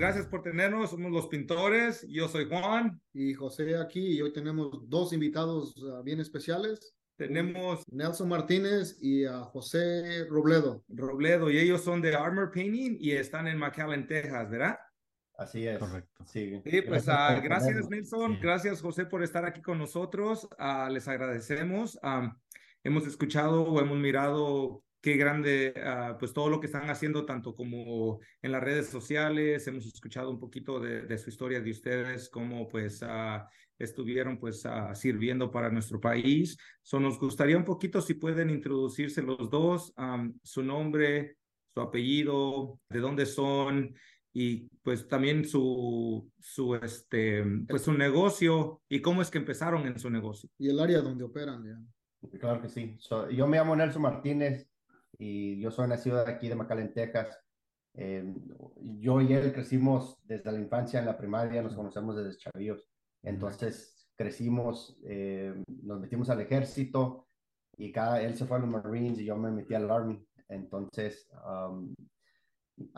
Ah, gracias por tenernos, somos los pintores, yo soy Juan. Y José aquí, y hoy tenemos dos invitados ah, bien especiales. Tenemos Nelson Martínez y a José Robledo. Robledo, y ellos son de Armor Painting y están en McAllen, Texas, ¿verdad? Así es. Correcto. Sí, Sí, pues ah, gracias, tenernos. Nelson. Sí. Gracias, José, por estar aquí con nosotros. Ah, les agradecemos. Hemos escuchado o hemos mirado qué grande, ah, pues todo lo que están haciendo, tanto como en las redes sociales. Hemos escuchado un poquito de, de su historia de ustedes, cómo pues ah, estuvieron pues ah, sirviendo para nuestro país. So, nos gustaría un poquito si pueden introducirse los dos, am, su nombre, su apellido, de dónde son y pues también su, su, este, pues su negocio y cómo es que empezaron en su negocio. Y el área donde operan. ya. Claro que sí. So, yo me llamo Nelson Martínez y yo soy nacido de aquí de McAllen, Texas. Eh, yo y él crecimos desde la infancia en la primaria, nos conocemos desde chavillos. Entonces crecimos, eh, nos metimos al ejército y cada, él se fue a los Marines y yo me metí al Army. Entonces um,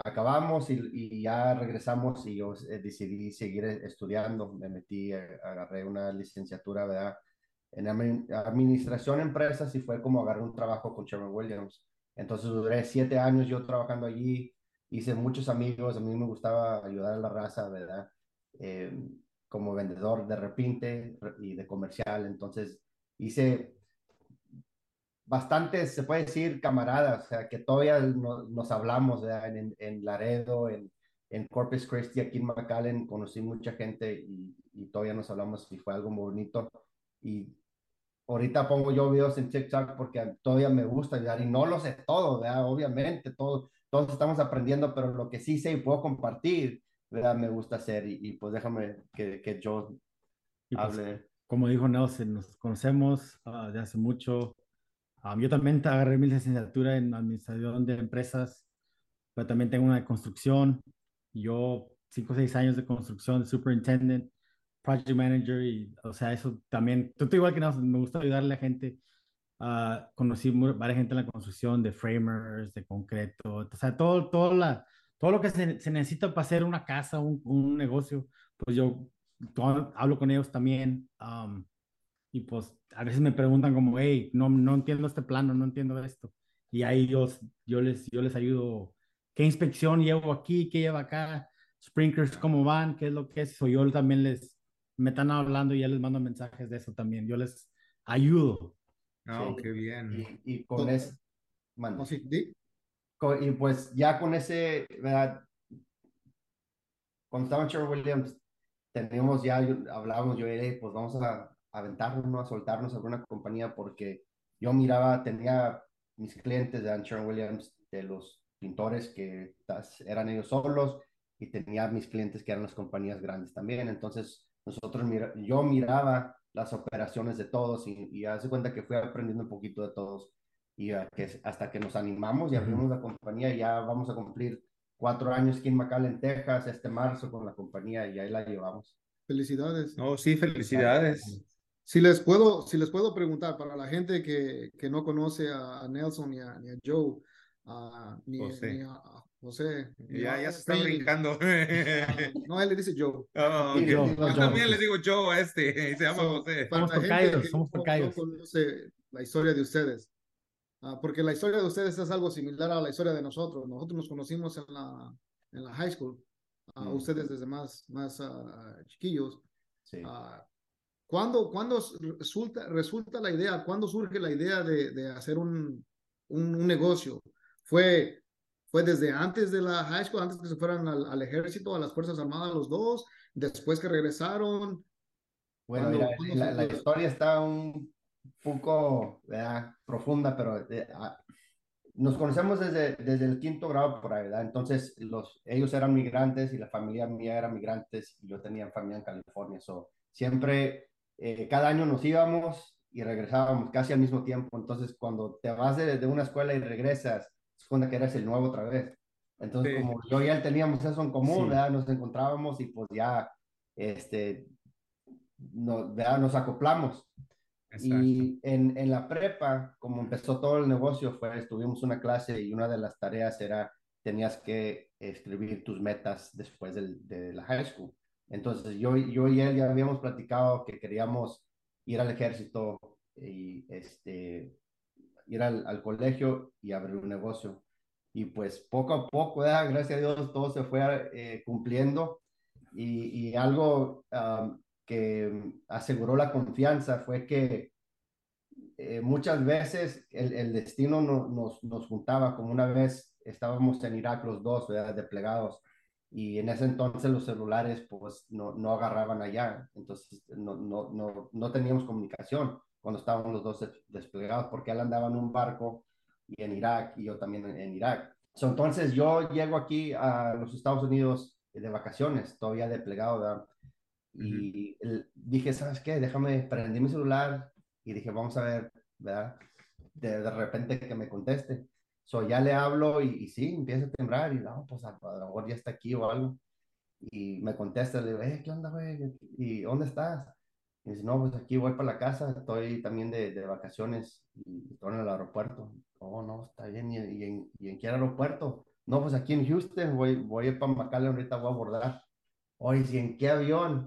acabamos y, y ya regresamos y yo eh, decidí seguir estudiando. Me metí, eh, agarré una licenciatura, ¿verdad? en admi- administración de empresas y fue como agarré un trabajo con Sherwin Williams. Entonces duré siete años yo trabajando allí, hice muchos amigos, a mí me gustaba ayudar a la raza, ¿verdad? Eh, como vendedor de repinte y de comercial, entonces hice bastantes, se puede decir, camaradas, o sea, que todavía no- nos hablamos, ¿verdad? En, Laredo, en, Corpus Christi, aquí en McAllen, conocí mucha gente y, todavía nos hablamos y fue algo bonito. Y ahorita pongo yo videos en TikTok porque todavía me gusta ayudar y no lo sé todo, ¿verdad? Obviamente, todo, todos estamos aprendiendo, pero lo que sí sé y puedo compartir, ¿verdad? Me gusta hacer y, y pues déjame que, que yo Y pues, hable. como dijo Nelson, nos conocemos ah, de hace mucho. Ah, yo también agarré mi licenciatura en administración de empresas, pero también tengo una de construcción. Yo, cinco o seis años de construcción, de superintendent, project manager, y, o sea, eso también, tú igual que Nelson, me gusta ayudarle a la gente. Ah, conocí mu- varias gente en la construcción, de framers, de concreto, o sea, todo, todo, la, todo lo que se, se necesita para hacer una casa, un, un negocio, pues yo hablo con ellos también. am, y pues a veces me preguntan como, hey, no, no entiendo este plano, no entiendo esto. Y ahí yo, yo, les, yo les ayudo. ¿Qué inspección llevo aquí? ¿Qué lleva acá? Sprinklers, ¿cómo van? ¿Qué es lo que es? O yo también les, me están hablando y ya les mando mensajes de eso también. Yo les ayudo. Oh, Sí. qué bien. Y, y con sí. Co- y pues ya con ese, ¿verdad? Cuando estaba en Sherwin Williams, teníamos ya, hablábamos, yo era, pues vamos a aventarnos, ¿no? a soltarnos a alguna compañía, porque yo miraba, tenía mis clientes de Sherwin Williams, de los pintores que eran ellos solos, y tenía mis clientes que eran las compañías grandes también. Entonces, nosotros, mira, yo miraba las operaciones de todos y, y hace cuenta que fui aprendiendo un poquito de todos y a que, hasta que nos animamos y abrimos la compañía, ya vamos a cumplir cuatro años aquí en McAllen, Texas, este marzo con la compañía y ahí la llevamos. Felicidades. No, sí, felicidades. Si les puedo, si les puedo preguntar para la gente que, que no conoce a, Nelson ni a, ni a Joe, a- ni, José. ni a, José. ni Ya, ya se está Freddy. brincando. Ah, No, él le dice Joe. Oh, Sí, ok. yo- Yo yo- también le digo Joe a este, y se llama So, José. para Somos tocayos, somos no- no tocayos. conoce la historia de ustedes. Ah, porque la historia de ustedes es algo similar a la historia de nosotros. Nosotros nos conocimos en la, en la high school. Ah, Mm. Ustedes desde más, más ah, chiquillos. Sí. Ah, ¿cuándo, cuándo resulta, resulta la idea? ¿Cuándo surge la idea de, de hacer un, un, un negocio? ¿Fue, ¿Fue desde antes de la high school, antes que se fueran al, al ejército, a las Fuerzas Armadas los dos? ¿Después que regresaron? Bueno, ¿Cuándo- mira, cuándo la, se la historia está un poco ¿verdad? profunda, pero eh, ah, nos conocemos desde, desde el quinto grado por ahí, ¿verdad? Entonces, los, ellos eran migrantes y la familia mía era migrantes y yo tenía familia en California. So, siempre, eh, cada año nos íbamos y regresábamos casi al mismo tiempo. Entonces, cuando te vas de, de una escuela y regresas, cuando que eres el nuevo otra vez. Entonces, Sí. como yo y él teníamos eso en común, Sí. ¿verdad? Nos encontrábamos y pues ya, este, nos, ¿verdad? nos acoplamos. Exacto. Y en, en la prepa, como empezó todo el negocio, fue, tuvimos una clase y una de las tareas era tenías que escribir tus metas después del, de la high school. Entonces yo, yo y él ya habíamos platicado que queríamos ir al ejército y este, ir al, colegio y abrir un negocio. Y pues poco a poco, gracias a Dios, todo se fue eh, cumpliendo. Y, algo que aseguró la confianza fue que eh, muchas veces el, destino no, nos, nos juntaba, como una vez estábamos en Irak los dos, ¿verdad? desplegados, y en ese entonces los celulares pues no, no agarraban allá, entonces no, no, no, no teníamos comunicación cuando estábamos los dos desplegados, porque él andaba en un barco y en Irak y yo también en, Irak. entonces yo llego aquí a los Estados Unidos de vacaciones, todavía desplegado, ¿verdad? Y dije, ¿sabes qué? Déjame, prendí mi celular y dije, vamos a ver, ¿verdad? De, de repente que me conteste. So, ya le hablo y, y, sí, empieza a temblar y no, pues a, lo mejor ya está aquí o algo. Y me contesta, le digo, eh, ¿qué onda, güey? ¿Y dónde estás? Y dice, no, pues aquí voy para la casa, estoy también de, de vacaciones y estoy en el aeropuerto. Oh, no, está bien. ¿Y, y, en, ¿Y, en, qué aeropuerto? No, pues aquí en Houston, voy, voy a ir para McAllen, ahorita voy a abordar. Oye, ¿y en qué avión?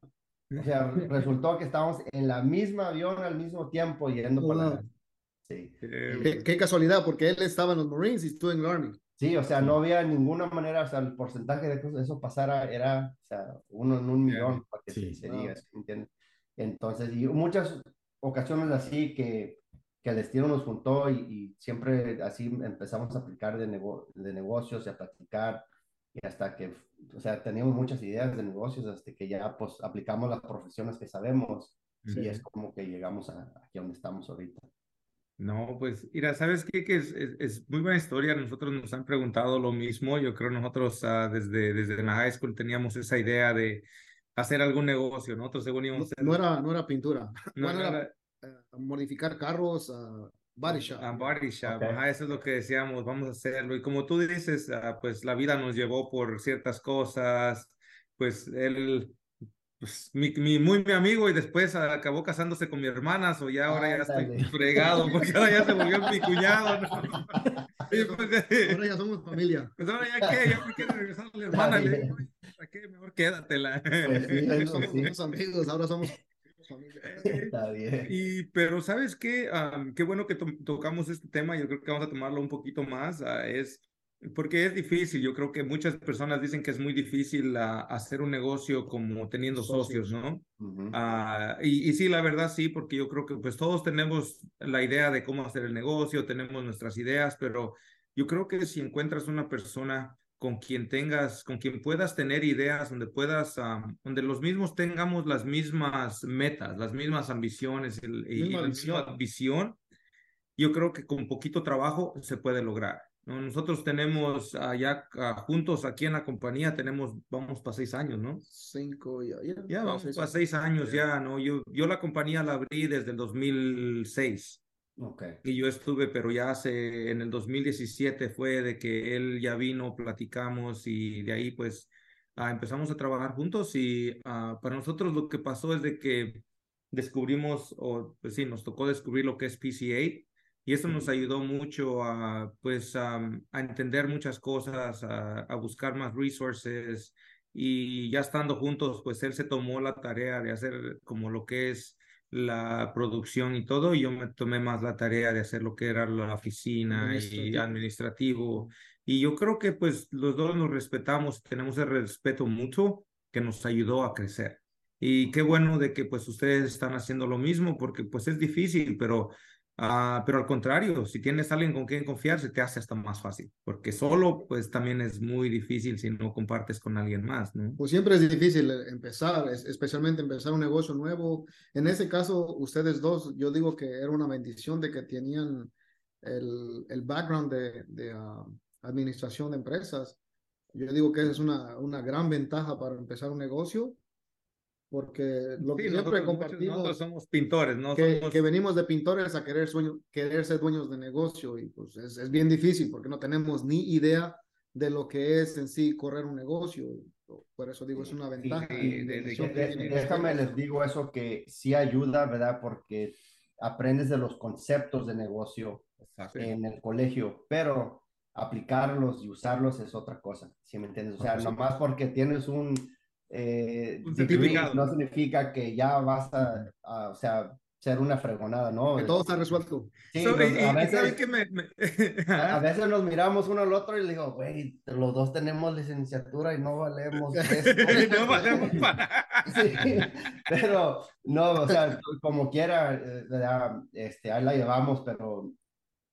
O sea, resultó que estábamos en la misma avión al mismo tiempo yendo para la... Sí. Qué, casualidad, porque él estaba en los Marines y estuvo en el Army. Sí, o sea, no había ninguna manera, o sea, el porcentaje de que eso pasara era, o sea, uno en un millón, para que sí. se, diga, ¿entiendes? Entonces, y muchas ocasiones así que, que el destino nos juntó y, y siempre así empezamos a aplicar de, nego de negocios y a practicar y hasta que, o sea, teníamos muchas ideas de negocios hasta que ya pues aplicamos las profesiones que sabemos y es como que llegamos a, aquí donde estamos ahorita. No, pues, mira, ¿sabes qué? Que es, es, muy buena historia. Nosotros nos han preguntado lo mismo. Yo creo nosotros uh, desde, desde la high school teníamos esa idea de hacer algún negocio. Nosotros según íbamos no, no, era, no era pintura. No, no era, era uh, modificar carros, uh, body shop. A body shop, okay. eso es lo que decíamos, vamos a hacerlo. Y como tú dices, pues la vida nos llevó por ciertas cosas. Pues él pues, mi, mi, muy mi amigo y después acabó casándose con mi hermana, o ya ahora ya estoy fregado, porque ahora ya se volvió mi cuñado. ¿no? pues, ahora ya somos familia. Pues ahora ya qué, ya me quiero regresar a la hermana, le digo, ¿para qué? Mejor quédatela. Pues sí, somos, somos amigos, ahora somos familia. Está bien. Y, pero ¿sabes qué? Um, qué bueno que to tocamos este tema, yo creo que vamos a tomarlo un poquito más, uh, es porque es difícil, yo creo que muchas personas dicen que es muy difícil uh, hacer un negocio como teniendo socios, ¿no? Uh -huh. uh, y, y, sí, la verdad sí, porque yo creo que pues todos tenemos la idea de cómo hacer el negocio, tenemos nuestras ideas, pero yo creo que si encuentras una persona con quien tengas, con quien puedas tener ideas, donde puedas, um, donde los mismos tengamos las mismas metas, las mismas ambiciones el, y, la misma visión, yo creo que con poquito trabajo se puede lograr. ¿No? Nosotros tenemos allá uh, juntos aquí en la compañía, tenemos, vamos para seis años, ¿no? Cinco, ya, ya. Ya, vamos para seis años ya, ¿no? Yo, yo la compañía la abrí desde el 2006. Okay. Y yo estuve, pero ya hace, en el 2017 fue de que él ya vino, platicamos y de ahí pues uh, empezamos a trabajar juntos y uh, para nosotros lo que pasó es de que descubrimos, o pues sí, nos tocó descubrir lo que es PCA y eso nos ayudó mucho a pues um, a entender muchas cosas, a, a buscar más resources y ya estando juntos pues él se tomó la tarea de hacer como lo que es la producción y todo, y yo me tomé más la tarea de hacer lo que era la oficina administrativo. y administrativo. Y yo creo que pues los dos nos respetamos, tenemos el respeto mutuo que nos ayudó a crecer. Y qué bueno de que pues ustedes están haciendo lo mismo, porque pues es difícil, pero Uh, pero al contrario, si tienes alguien con quien confiar, se te hace hasta más fácil, porque solo pues también es muy difícil si no compartes con alguien más, ¿no? Pues siempre es difícil empezar, especialmente empezar un negocio nuevo. En ese caso, ustedes dos, yo digo que era una bendición de que tenían el, el background de, de uh, administración de empresas. Yo digo que es una, una gran ventaja para empezar un negocio porque lo sí, que siempre compartimos nosotros somos pintores, ¿no? Que, somos... que, venimos de pintores a querer, sueño, querer ser dueños de negocio y pues es, es, bien difícil porque no tenemos ni idea de lo que es en sí correr un negocio. Por eso digo, es una ventaja. Sí, de, de, déjame les digo eso que sí ayuda, ¿verdad? Porque aprendes de los conceptos de negocio Exacto. en el colegio, pero aplicarlos y usarlos es otra cosa, ¿sí me entiendes? O sea, nomás porque tienes un, eh, no significa que ya vas a, a, o sea, ser una fregonada, ¿no? Que todo está resuelto. Sí, So, nos- y- a, veces, ¿sabes qué me- me- a- a veces nos miramos uno al otro y le digo, güey, los dos tenemos licenciatura y no valemos esto. no valemos para Sí, pero no, o sea, como quiera, eh. Este, ahí la llevamos, pero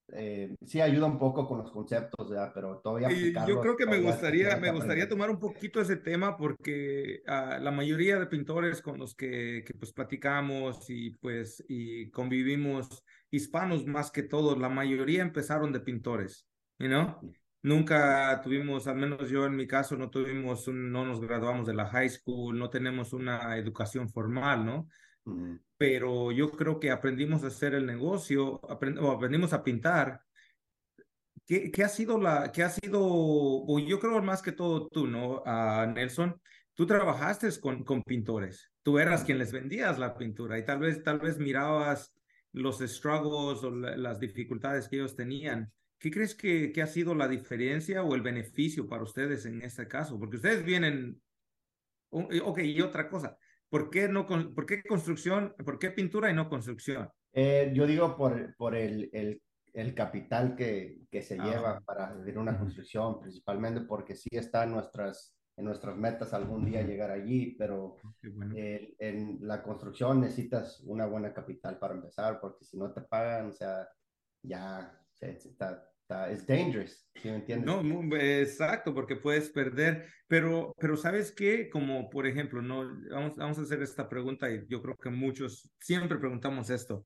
eh, sí ayuda un poco con los conceptos, ¿verdad? Pero todavía yo creo que me gustaría, me gustaría tomar un poquito ese tema porque ah, la mayoría de pintores con los que, que pues platicamos y pues y convivimos, hispanos más que todos, la mayoría empezaron de pintores, you know? Nunca tuvimos, al menos yo en mi caso, no tuvimos, un- no nos graduamos de la high school, no tenemos una educación formal, ¿no? Pero yo creo que aprendimos a hacer el negocio, aprend- o aprendimos a pintar. ¿Qué, qué ha sido la, qué ha sido, o yo creo más que todo tú, ¿no? Ah, Nelson, tú trabajaste con, con pintores, tú eras quien les vendías la pintura y tal vez, tal vez mirabas los struggles o la- las dificultades que ellos tenían. ¿Qué crees que, que ha sido la diferencia o el beneficio para ustedes en este caso? Porque ustedes vienen, ok, y otra cosa, ¿por qué no, por qué construcción, por qué pintura y no construcción? Eh, yo digo por, por el, el, el capital que, que se Ah. lleva para hacer una construcción, principalmente porque sí está en nuestras, en nuestras metas algún día llegar allí, pero Qué bueno. eh, en la construcción necesitas una buena capital para empezar, porque si no te pagan, o sea, ya se- está, está, es dangerous, ¿sí me entiendes? No, exacto, porque puedes perder, pero, pero ¿sabes qué? Como por ejemplo, no, vamos, vamos a hacer esta pregunta y yo creo que muchos siempre preguntamos esto.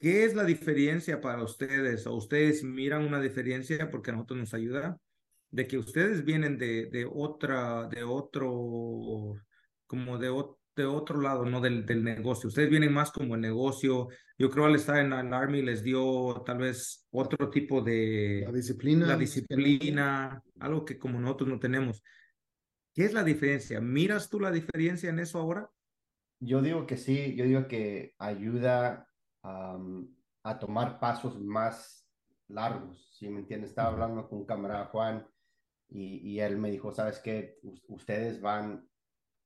¿Qué es la diferencia para ustedes? ¿O ustedes miran una diferencia porque a nosotros nos ayuda? De que ustedes vienen de, de otra, de otro, como de, de otro lado, no del, del negocio. Ustedes vienen más como el negocio. Yo creo al estar en el Army les dio tal vez otro tipo de La disciplina. la disciplina, algo que como nosotros no tenemos. ¿Qué es la diferencia? ¿Miras tú la diferencia en eso ahora? Yo digo que sí, yo digo que ayuda am, a tomar pasos más largos, ¿sí me entiendes? Estaba hablando con un camarada Juan y, y él me dijo, ¿sabes qué? Us- Ustedes van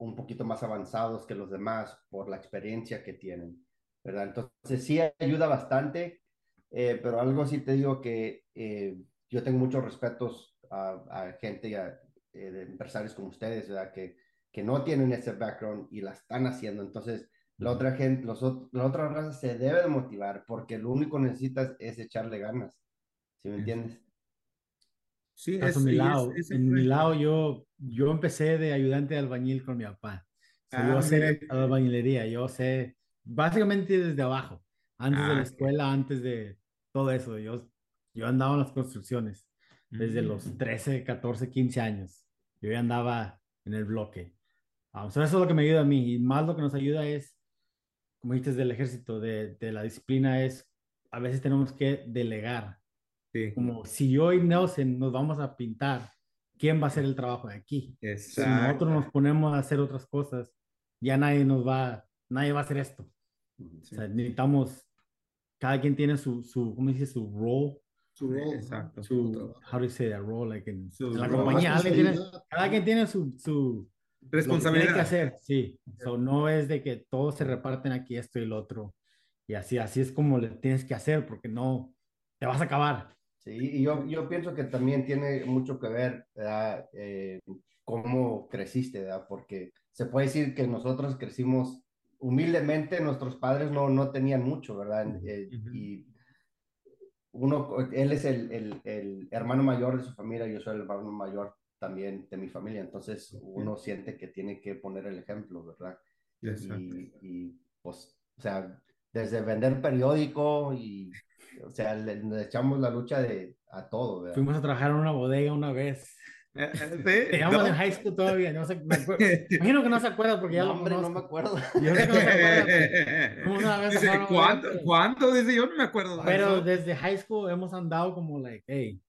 un poquito más avanzados que los demás por la experiencia que tienen, ¿verdad? Entonces sí ayuda bastante, eh, pero algo sí te digo que eh, yo tengo muchos respetos a, a gente, y a, eh, empresarios como ustedes, ¿verdad? Que, que no tienen ese background y la están haciendo. Entonces, la otra gente, los, la otra raza se debe de motivar porque lo único que necesitas es echarle ganas. ¿Sí me entiendes? Sí, Estás es, es- ese en fue- mi lado, yo, yo empecé de ayudante de albañil con mi papá. So, Ah, yo sé albañilería, yo sé básicamente desde abajo, antes de Ah, la ok. escuela, antes de todo eso. Yo, yo andaba en las construcciones desde Mm. los 13, 14, 15 años. Yo ya andaba en el bloque. Ah, so eso es lo que me ayuda a mí. Y más lo que nos ayuda es, como dices, del ejército, de, de la disciplina, es a veces tenemos que delegar Sí, como si yo y Nelson nos vamos a pintar, ¿quién va a hacer el trabajo de aquí? Si exacto. nosotros nos ponemos a hacer otras cosas, ya nadie nos va, nadie va a hacer esto. O sea, necesitamos, cada quien tiene su, su ¿cómo dice? Su role, Su rol, Exacto. su, how do you say that role? Like in, en la role. compañía, tiene- Responsabilidad. cada quien tiene su, su, lo que que Responsabilidad. hacer, sí. So, no es de que todos se reparten aquí esto y lo otro. Y así, así es como le tienes que hacer, porque no, te vas a acabar. Sí, y yo, yo pienso que también tiene mucho que ver. Eh, cómo creciste, ¿verdad? Porque se puede decir que nosotros crecimos humildemente, nuestros padres no, no tenían mucho, ¿verdad? Eh, Ujú. Y uno, él es el, el, el hermano mayor de su familia, yo soy el hermano mayor también de mi familia, entonces uno siente que tiene que poner el ejemplo, ¿verdad? Y, y, pues, o sea, desde vender periódico y, o sea, le, le echamos la lucha de a todo, ¿verdad? Fuimos a trabajar en una bodega una vez. Eh, eh, sí, Teníamos no. en high school todavía, no sé, me imagino que no se acuerda porque ya No, lo hombre, no me acuerdo. Yo sé que no se acuerda, una vez Dice, ¿cuánto? ¿Cuánto? Dice, yo no me acuerdo de pero eso. desde high school hemos andado como, like, hey,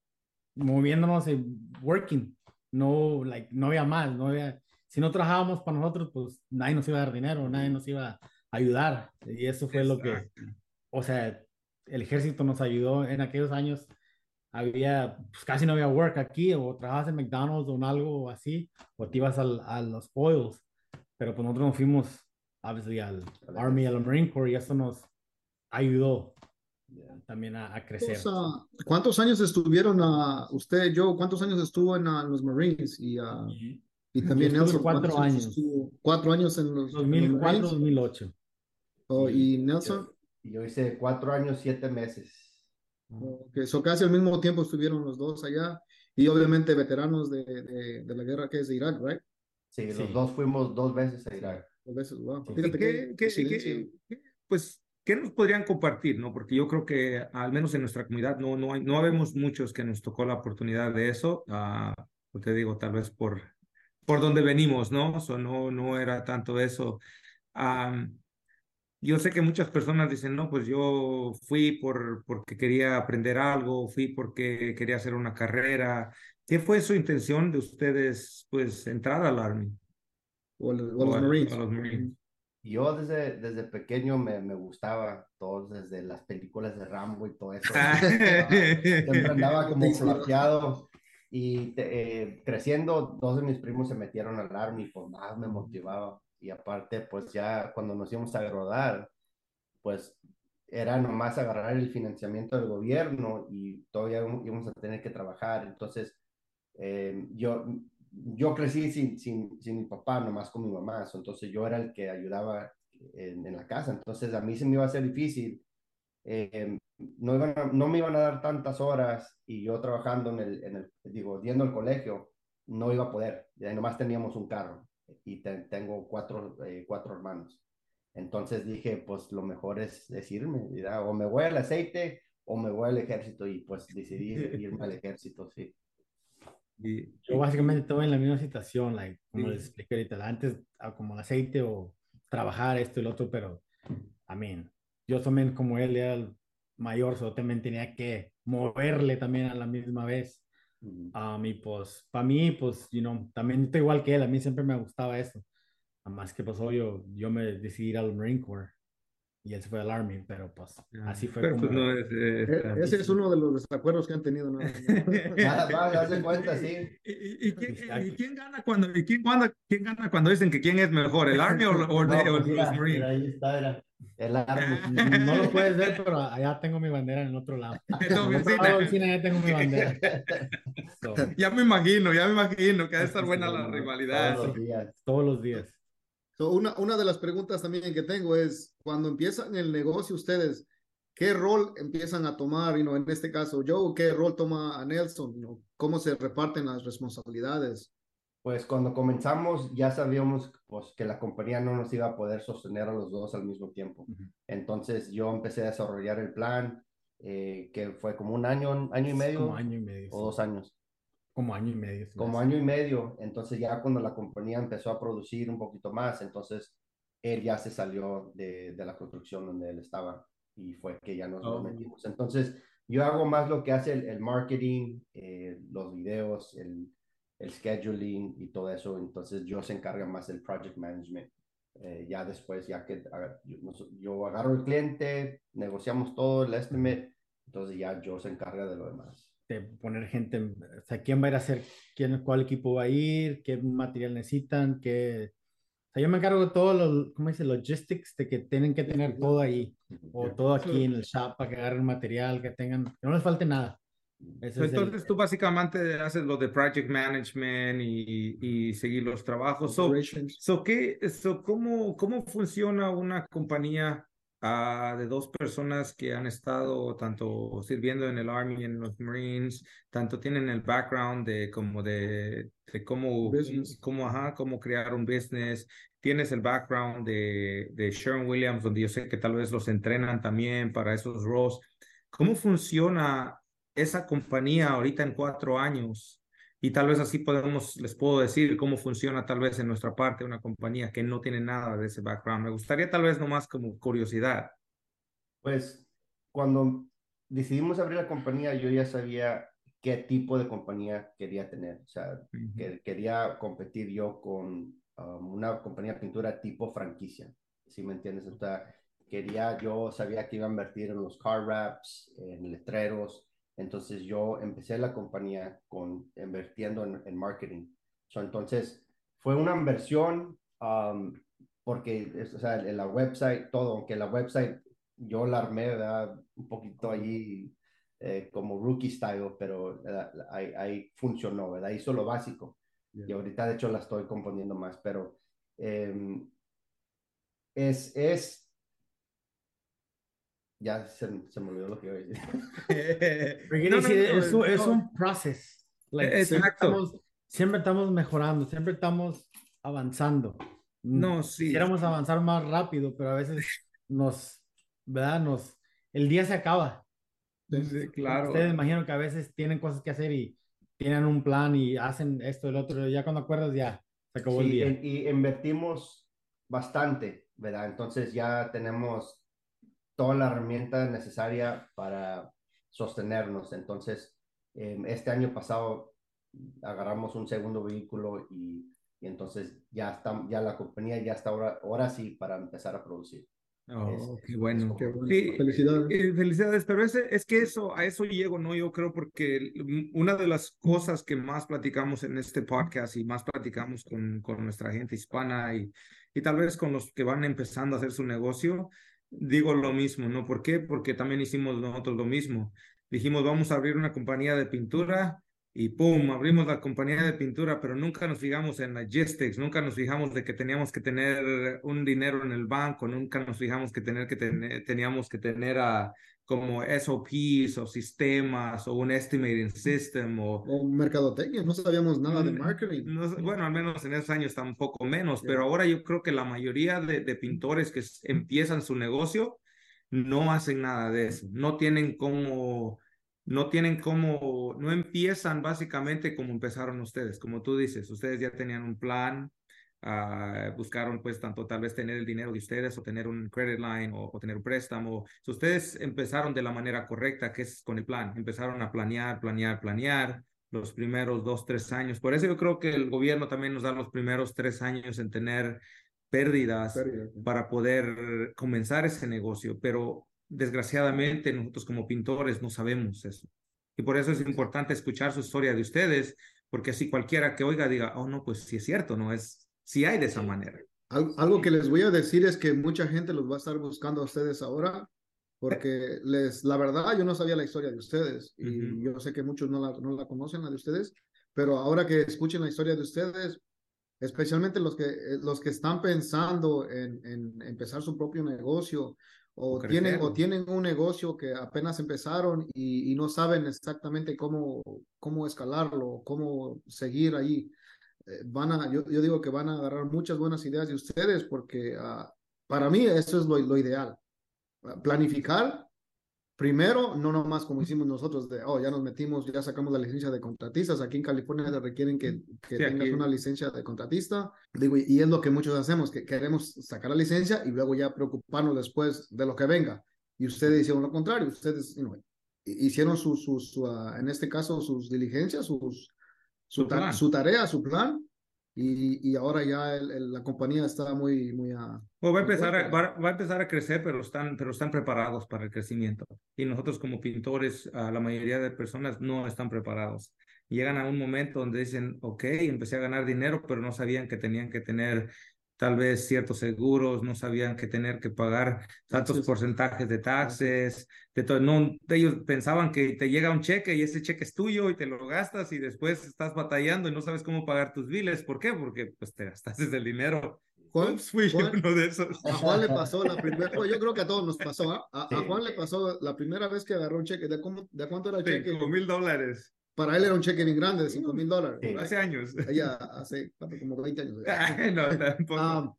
moviéndonos y working. No, like, no había más, no había, si no trabajábamos para nosotros, pues nadie nos iba a dar dinero, nadie nos iba a ayudar. Y eso fue lo que, Exacto. o sea, el ejército nos ayudó en aquellos años había, pues casi no había work aquí, o trabajabas en McDonald's o en algo así, o te ibas al, a los oils. Pero pues nosotros nos fuimos, obviously, al Army, al Marine Corps, y eso nos ayudó también a, a crecer. ¿Cuántos, uh, ¿Cuántos, años estuvieron uh, usted, yo, cuántos años estuvo en uh, los Marines? Y, y también Nelson. Cuatro años. Estuvo? Cuatro años en los 2004, en los 2008. Oh, ¿Y Nelson? Yo, yo, hice cuatro años, siete meses. Okay, so casi al mismo tiempo estuvieron los dos allá y obviamente veteranos de, de, de la guerra que es de Irak, ¿right? Sí, los dos fuimos dos veces a Irak. Dos veces, wow. Sí. Fíjate ¿Qué, qué, qué, qué, pues ¿Qué nos podrían compartir? ¿no? Porque yo creo que al menos en nuestra comunidad no, no, hay, no habemos muchos que nos tocó la oportunidad de eso. Uh, te digo, tal vez por, por donde venimos, ¿no? So, no, no era tanto eso. Um, yo sé que muchas personas dicen, no, pues yo fui por, porque quería aprender algo, fui porque quería hacer una carrera. ¿Qué fue su intención de ustedes, pues, entrar al Army? O, los, o los Marines. A los Marines. Yo desde, desde pequeño me, me gustaba todo, desde las películas de Rambo y todo eso. Siempre andaba como flaqueado. Y te, eh, creciendo, dos de mis primos se metieron al Army, pues más me motivaba. Y aparte, pues ya cuando nos íbamos a rodar, pues era nomás agarrar el financiamiento del gobierno y todavía íbamos a tener que trabajar. Entonces, eh, yo yo crecí sin, sin, sin, mi papá, nomás con mi mamá, entonces yo era el que ayudaba en, en la casa, entonces a mí se me iba a hacer difícil, eh, no, iban a, no me iban a dar tantas horas y yo trabajando en el, en el digo, yendo al colegio, no iba a poder, y nomás teníamos un carro y te, tengo cuatro, eh, cuatro hermanos. Entonces dije, pues lo mejor es, decirme o me voy al aceite o me voy al ejército y pues decidí irme al ejército, sí. Y, yo básicamente estoy en la misma situación, like, como sí. les expliqué ahorita, antes ah, como aceite o trabajar esto y lo otro, pero, I mean, yo también como él era el mayor, so también tenía que moverle también a la misma vez. A mí, pues, para mí, pues, you know, también estoy igual que él, a mí siempre me gustaba eso. Además que, pues, yo, yo me decidí ir al Marine Corps y él se fue al Army, pero pues así fue pero como... Pues no es, eh, ese es uno de los desacuerdos que han tenido, ¿no? Nada más, haz de cuenta, sí. ¿Y, y, quién, ¿Y, quién, gana cuando, y quién, cuando, quién gana cuando dicen que quién es mejor, el Army o, o, no, o, pues los mira, Marines? mira, ahí está, era el Army. No lo puedes ver, pero allá tengo mi bandera en el otro lado. En En oficina. la oficina ya tengo mi bandera. So, Ya me imagino, ya me imagino que ha de estar buena la rivalidad. Todos los días. todos los días. So, una, una de las preguntas también que tengo es, cuando empiezan el negocio ustedes, ¿qué rol empiezan a tomar? You know, en este caso, Joe, ¿qué rol toma a Nelson? You know, ¿Cómo se reparten las responsabilidades? Pues cuando comenzamos ya sabíamos pues, que la compañía no nos iba a poder sostener a los dos al mismo tiempo. Entonces yo empecé a desarrollar el plan, eh, que fue como un año, año y medio Como año y medio. o sí. dos años. Como año y medio. Como año y medio. Entonces ya cuando la compañía empezó a producir un poquito más, entonces él ya se salió de, de la construcción donde él estaba y fue que ya nos, nos Oh. metimos. Entonces yo hago más lo que hace el, el marketing, eh, los videos, el, el scheduling y todo eso. Entonces yo se encarga más del project management. Eh, ya después, ya que yo, yo agarro el cliente, negociamos todo, el estimate, entonces ya yo se encarga de lo demás. de poner gente, en- o sea, quién va a ir a hacer, quién, cuál equipo va a ir, qué material necesitan, qué... O sea, yo me encargo de todo lo, ¿cómo dice? Logistics, de que tienen que tener todo ahí, o todo aquí en el shop para que agarren material, que tengan, que no les falte nada. Ese es el- Entonces tú básicamente haces lo de project management y, y seguir los trabajos. So, so, ¿qué, so, ¿cómo, ¿Cómo funciona una compañía ah, de dos personas que han estado tanto sirviendo en el Army, en los Marines, tanto tienen el background de como de, de cómo, Business. cómo, ajá, cómo crear un business? Tienes el background de, de Sharon Williams, donde yo sé que tal vez los entrenan también para esos roles. ¿Cómo funciona esa compañía ahorita en cuatro años? Y tal vez así podemos, les puedo decir cómo funciona tal vez en nuestra parte una compañía que no tiene nada de ese background. Me gustaría tal vez nomás como curiosidad. Pues cuando decidimos abrir la compañía, yo ya sabía qué tipo de compañía quería tener. O sea, que quería competir yo con um, una compañía de pintura tipo franquicia. ¿Sí me entiendes? O sea, quería, yo sabía que iba a invertir en los car wraps, en letreros, Entonces yo empecé la compañía con invirtiendo en, marketing. entonces fue una inversión porque, o sea, en la website, todo, aunque la website yo la armé, ¿verdad? Un poquito allí eh, como rookie style, pero ahí, ahí, funcionó, ¿verdad? Hizo lo básico. Y ahorita, de hecho, la estoy componiendo más, pero em, es, es, ya se, se, me olvidó lo que iba a decir. no, es, es, un proceso. siempre, estamos, siempre estamos mejorando, siempre estamos avanzando. No, sí. Quisiéramos avanzar más rápido, pero a veces nos, ¿verdad? Nos, el día se acaba. Sí, claro. Ustedes imagino que a veces tienen cosas que hacer y tienen un plan y hacen esto, el otro, ya cuando acuerdas ya se acabó el día. Y invertimos bastante, ¿verdad? Entonces ya tenemos toda la herramienta necesaria para sostenernos. Entonces, em, este año pasado agarramos un segundo vehículo y, y entonces ya, está, ya la compañía ya está ahora, ahora sí para empezar a producir. Oh, qué bueno. felicidades. Eh, felicidades, pero ese, es que eso, a eso llego, ¿no? Yo creo porque una de las cosas que más platicamos en este podcast y más platicamos con, con nuestra gente hispana y, y tal vez con los que van empezando a hacer su negocio, digo lo mismo, ¿no? ¿Por qué? Porque también hicimos nosotros lo mismo. Dijimos, vamos a abrir una compañía de pintura y pum, abrimos la compañía de pintura, pero nunca nos fijamos en logistics, nunca nos fijamos de que teníamos que tener un dinero en el banco, nunca nos fijamos que tener que tener, teníamos que tener a como SOPs o sistemas o un estimating system o, o mercadotecnia, no sabíamos nada de marketing. bueno, al menos en esos años está un poco menos, pero ahora yo creo que la mayoría de, de pintores que empiezan su negocio no hacen nada de eso, no tienen como no tienen como, no empiezan básicamente como empezaron ustedes, como tú dices, ustedes ya tenían un plan, uh, buscaron pues tanto tal vez tener el dinero de ustedes o tener un credit line o, tener un préstamo. ustedes empezaron de la manera correcta, que es con el plan, empezaron a planear, planear, planear los primeros dos, tres años. Por eso yo creo que el gobierno también nos da los primeros tres años en tener pérdidas para poder comenzar ese negocio, pero desgraciadamente nosotros como pintores no sabemos eso. Y por eso es importante escuchar su historia de ustedes, porque así cualquiera que oiga diga, oh, no, pues sí es cierto, no es, sí hay de esa manera. Algo que les voy a decir es que mucha gente los va a estar buscando a ustedes ahora, porque les, la verdad, yo no sabía la historia de ustedes y yo sé que muchos no la, no la conocen, la de ustedes, pero ahora que escuchen la historia de ustedes, especialmente los que, los que están pensando en, en empezar su propio negocio o tienen, o tienen un negocio que apenas empezaron y, no saben exactamente cómo, cómo escalarlo, cómo seguir ahí. Eh, van a, yo, yo, digo que van a agarrar muchas buenas ideas de ustedes porque ah, para mí eso es lo, lo ideal. Planificar Primero, no nomás como hicimos nosotros, de, oh, ya nos metimos, ya sacamos la licencia de contratistas. Aquí en California te requieren que, que tengas una licencia de contratista. Digo, y es lo que muchos hacemos, que queremos sacar la licencia y luego ya preocuparnos después de lo que venga. Y ustedes hicieron lo contrario, ustedes hicieron su, su, ah, en este caso, sus diligencias, sus, su, su tarea, su plan, y, y ahora ya la compañía está muy, muy a, va, a empezar a, va, a empezar a crecer, pero están, pero están preparados para el crecimiento. Y nosotros como pintores, a la mayoría de personas no están preparados. Llegan a un momento donde dicen, ok, empecé a ganar dinero, pero no sabían que tenían que tener tal vez ciertos seguros, no sabían que tener que pagar tantos porcentajes de taxes, de todo. No, ellos pensaban que te llega un cheque y ese cheque es tuyo y te lo gastas y después estás batallando y no sabes cómo pagar tus biles. ¿Por qué? Porque pues te gastaste el dinero. Juan, fui uno de esos. A Juan le pasó la primera, yo creo que a todos nos pasó, ¿ah? a, a, Juan le pasó la primera vez que agarró un cheque, ¿de, cómo, de cuánto era el cheque? Cinco mil dólares. Para él era un cheque bien grande de 5 mil dólares. Hace años. Ella hace como 20 años. no, tampoco. Ah,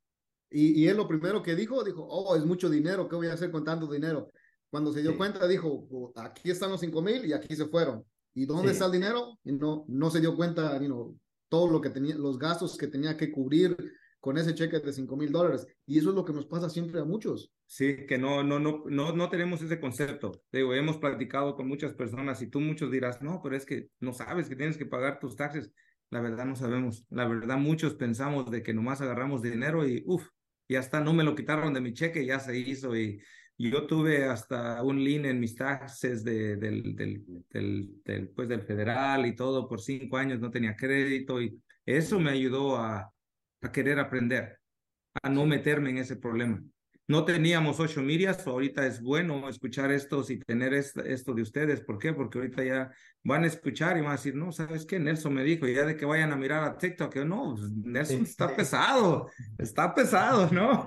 y, y, él lo primero que dijo, dijo, oh, es mucho dinero, ¿qué voy a hacer con tanto dinero? Cuando se dio cuenta, dijo, oh, aquí están los 5 mil y aquí se fueron. ¿Y dónde está el dinero? Y no, no se dio cuenta, you know, todo lo que tenía, los gastos que tenía que cubrir con ese cheque de 5 mil dólares. Y eso es lo que nos pasa siempre a muchos. Sí, que no, no, no, no, no tenemos ese concepto. Digo, hemos platicado con muchas personas y tú muchos dirás, no, pero es que no sabes que tienes que pagar tus taxes. La verdad no sabemos. La verdad muchos pensamos de que nomás agarramos dinero y, uff, ya está, no me lo quitaron de mi cheque, ya se hizo y Yo tuve hasta un lien en mis taxes de, del, del, del, del, pues del federal y todo por cinco años, no tenía crédito y eso me ayudó a, a querer aprender, a no meterme en ese problema no teníamos ocho medias, ahorita es bueno escuchar estos y tener esto, de ustedes. ¿Por qué? Porque ahorita ya van a escuchar y van a decir, no, ¿sabes qué? Nelson me dijo, ya de que vayan a mirar a TikTok, que no, pues, Nelson está pesado, está pesado, ¿no?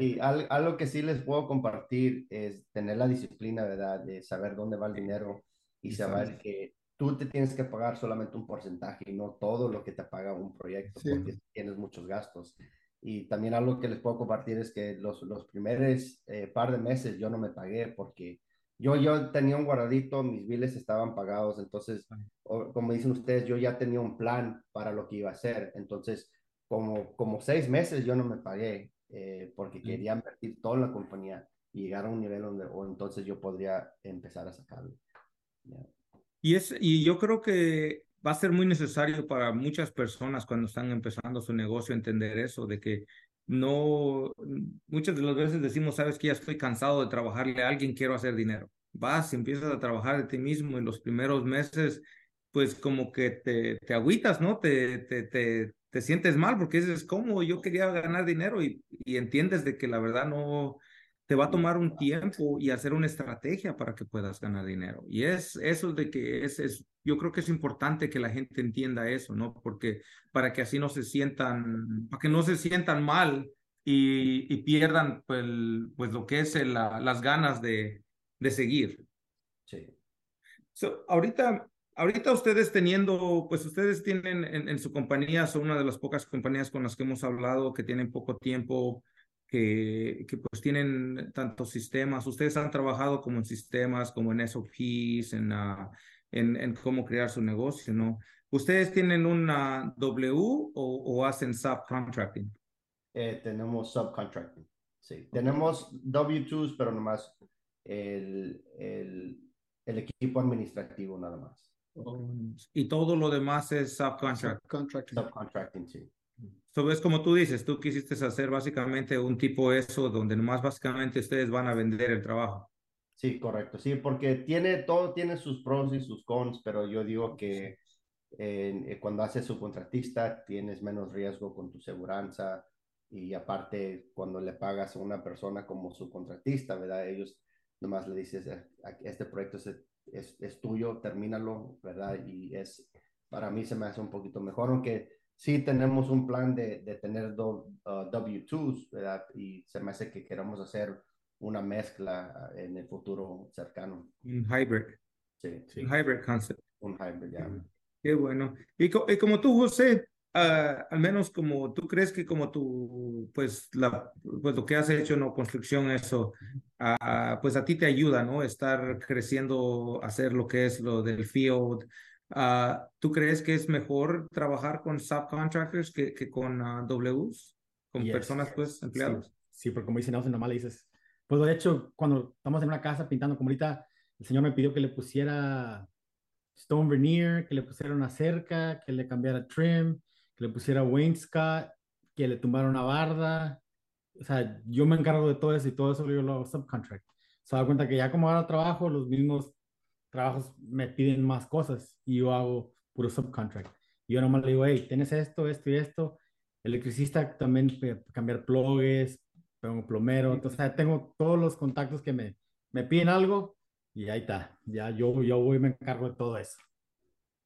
y algo que sí les puedo compartir es tener la disciplina, ¿verdad? De saber dónde va el dinero y saber que tú te tienes que pagar solamente un porcentaje y no todo lo que te paga un proyecto, porque tienes muchos gastos. Y también algo que les puedo compartir es que los, los primeros eh, par de meses yo no me pagué porque yo, yo tenía un guardadito, mis biles estaban pagados, entonces, como dicen ustedes, yo ya tenía un plan para lo que iba a hacer. Entonces, como, como seis meses yo no me pagué eh, porque quería invertir todo en la compañía y llegar a un nivel donde o entonces yo podría empezar a sacarlo. Y, es, y yo creo que va a ser muy necesario para muchas personas cuando están empezando su negocio entender eso, de que no, muchas de las veces decimos, sabes que ya estoy cansado de trabajarle a alguien, quiero hacer dinero. Vas y empiezas a trabajar de ti mismo en los primeros meses, pues como que te, te agüitas, ¿no? Te, te, te, te sientes mal porque dices, ¿cómo? Yo quería ganar dinero y, y entiendes de que la verdad no, te va a tomar un tiempo y hacer una estrategia para que puedas ganar dinero. Y es eso de que es, es, yo creo que es importante que la gente entienda eso, ¿no? Porque para que así no se sientan, para que no se sientan mal y, y pierdan pues, pues lo que es las ganas de, de seguir. Sí. ahorita, ahorita ustedes teniendo, pues ustedes tienen en, en su compañía, son una de las pocas compañías con las que hemos hablado que tienen poco tiempo que, que pues tienen tantos sistemas. Ustedes han trabajado como en sistemas, como en SOPs, en, uh, en, en, cómo crear su negocio, ¿no? ¿Ustedes tienen una W o, o hacen subcontracting? Eh, tenemos subcontracting, sí. Tenemos W2s, pero nomás el, el, el equipo administrativo nada más. y todo lo demás es subcontracting. Subcontracting, subcontracting sí. So, es como tú dices, tú quisiste hacer básicamente un tipo eso donde nomás básicamente ustedes van a vender el trabajo. Sí, correcto, sí, porque tiene, todo tiene sus pros y sus cons, pero yo digo que eh, cuando haces subcontratista tienes menos riesgo con tu seguranza y aparte cuando le pagas a una persona como subcontratista, ¿verdad? Ellos nomás le dices, eh, este proyecto es, es, es tuyo, termínalo, ¿verdad? Y es, para mí se me hace un poquito mejor, aunque sí tenemos un plan de, de tener do, uh, W2s, ¿verdad? Y se me hace que queramos hacer una mezcla uh, en el futuro cercano. Un hybrid. Sí. sí. Un hybrid concept. Un hybrid, ya. Qué bueno. Y, co y, como tú, José, uh, al menos como tú crees que como tú, pues, la, pues lo que has hecho la construcción, eso, uh, pues a ti te ayuda, ¿no? Estar creciendo, hacer lo que es lo del field, Uh, ¿Tú crees que es mejor trabajar con subcontractors que, que con uh, Ws? Con personas, pues, empleados. Sí, sí, porque como dice Nelson, nomás le dices. Pues de hecho, cuando estamos en una casa pintando, como ahorita el señor me pidió que le pusiera stone veneer, que le pusiera una cerca, que le cambiara trim, que le pusiera wainscot, que le tumbara una barda. O sea, yo me encargo de todo eso y todo eso yo lo hago subcontract. Se da cuenta que ya como ahora trabajo, los mismos trabajos me piden más cosas y yo hago puro subcontract. Y yo nomás le digo, hey, tienes esto, esto y esto. Electricista también cambiar plugs, tengo plomero, entonces tengo todos los contactos que me, me piden algo y ahí está. Ya yo, yo voy y me encargo de todo eso.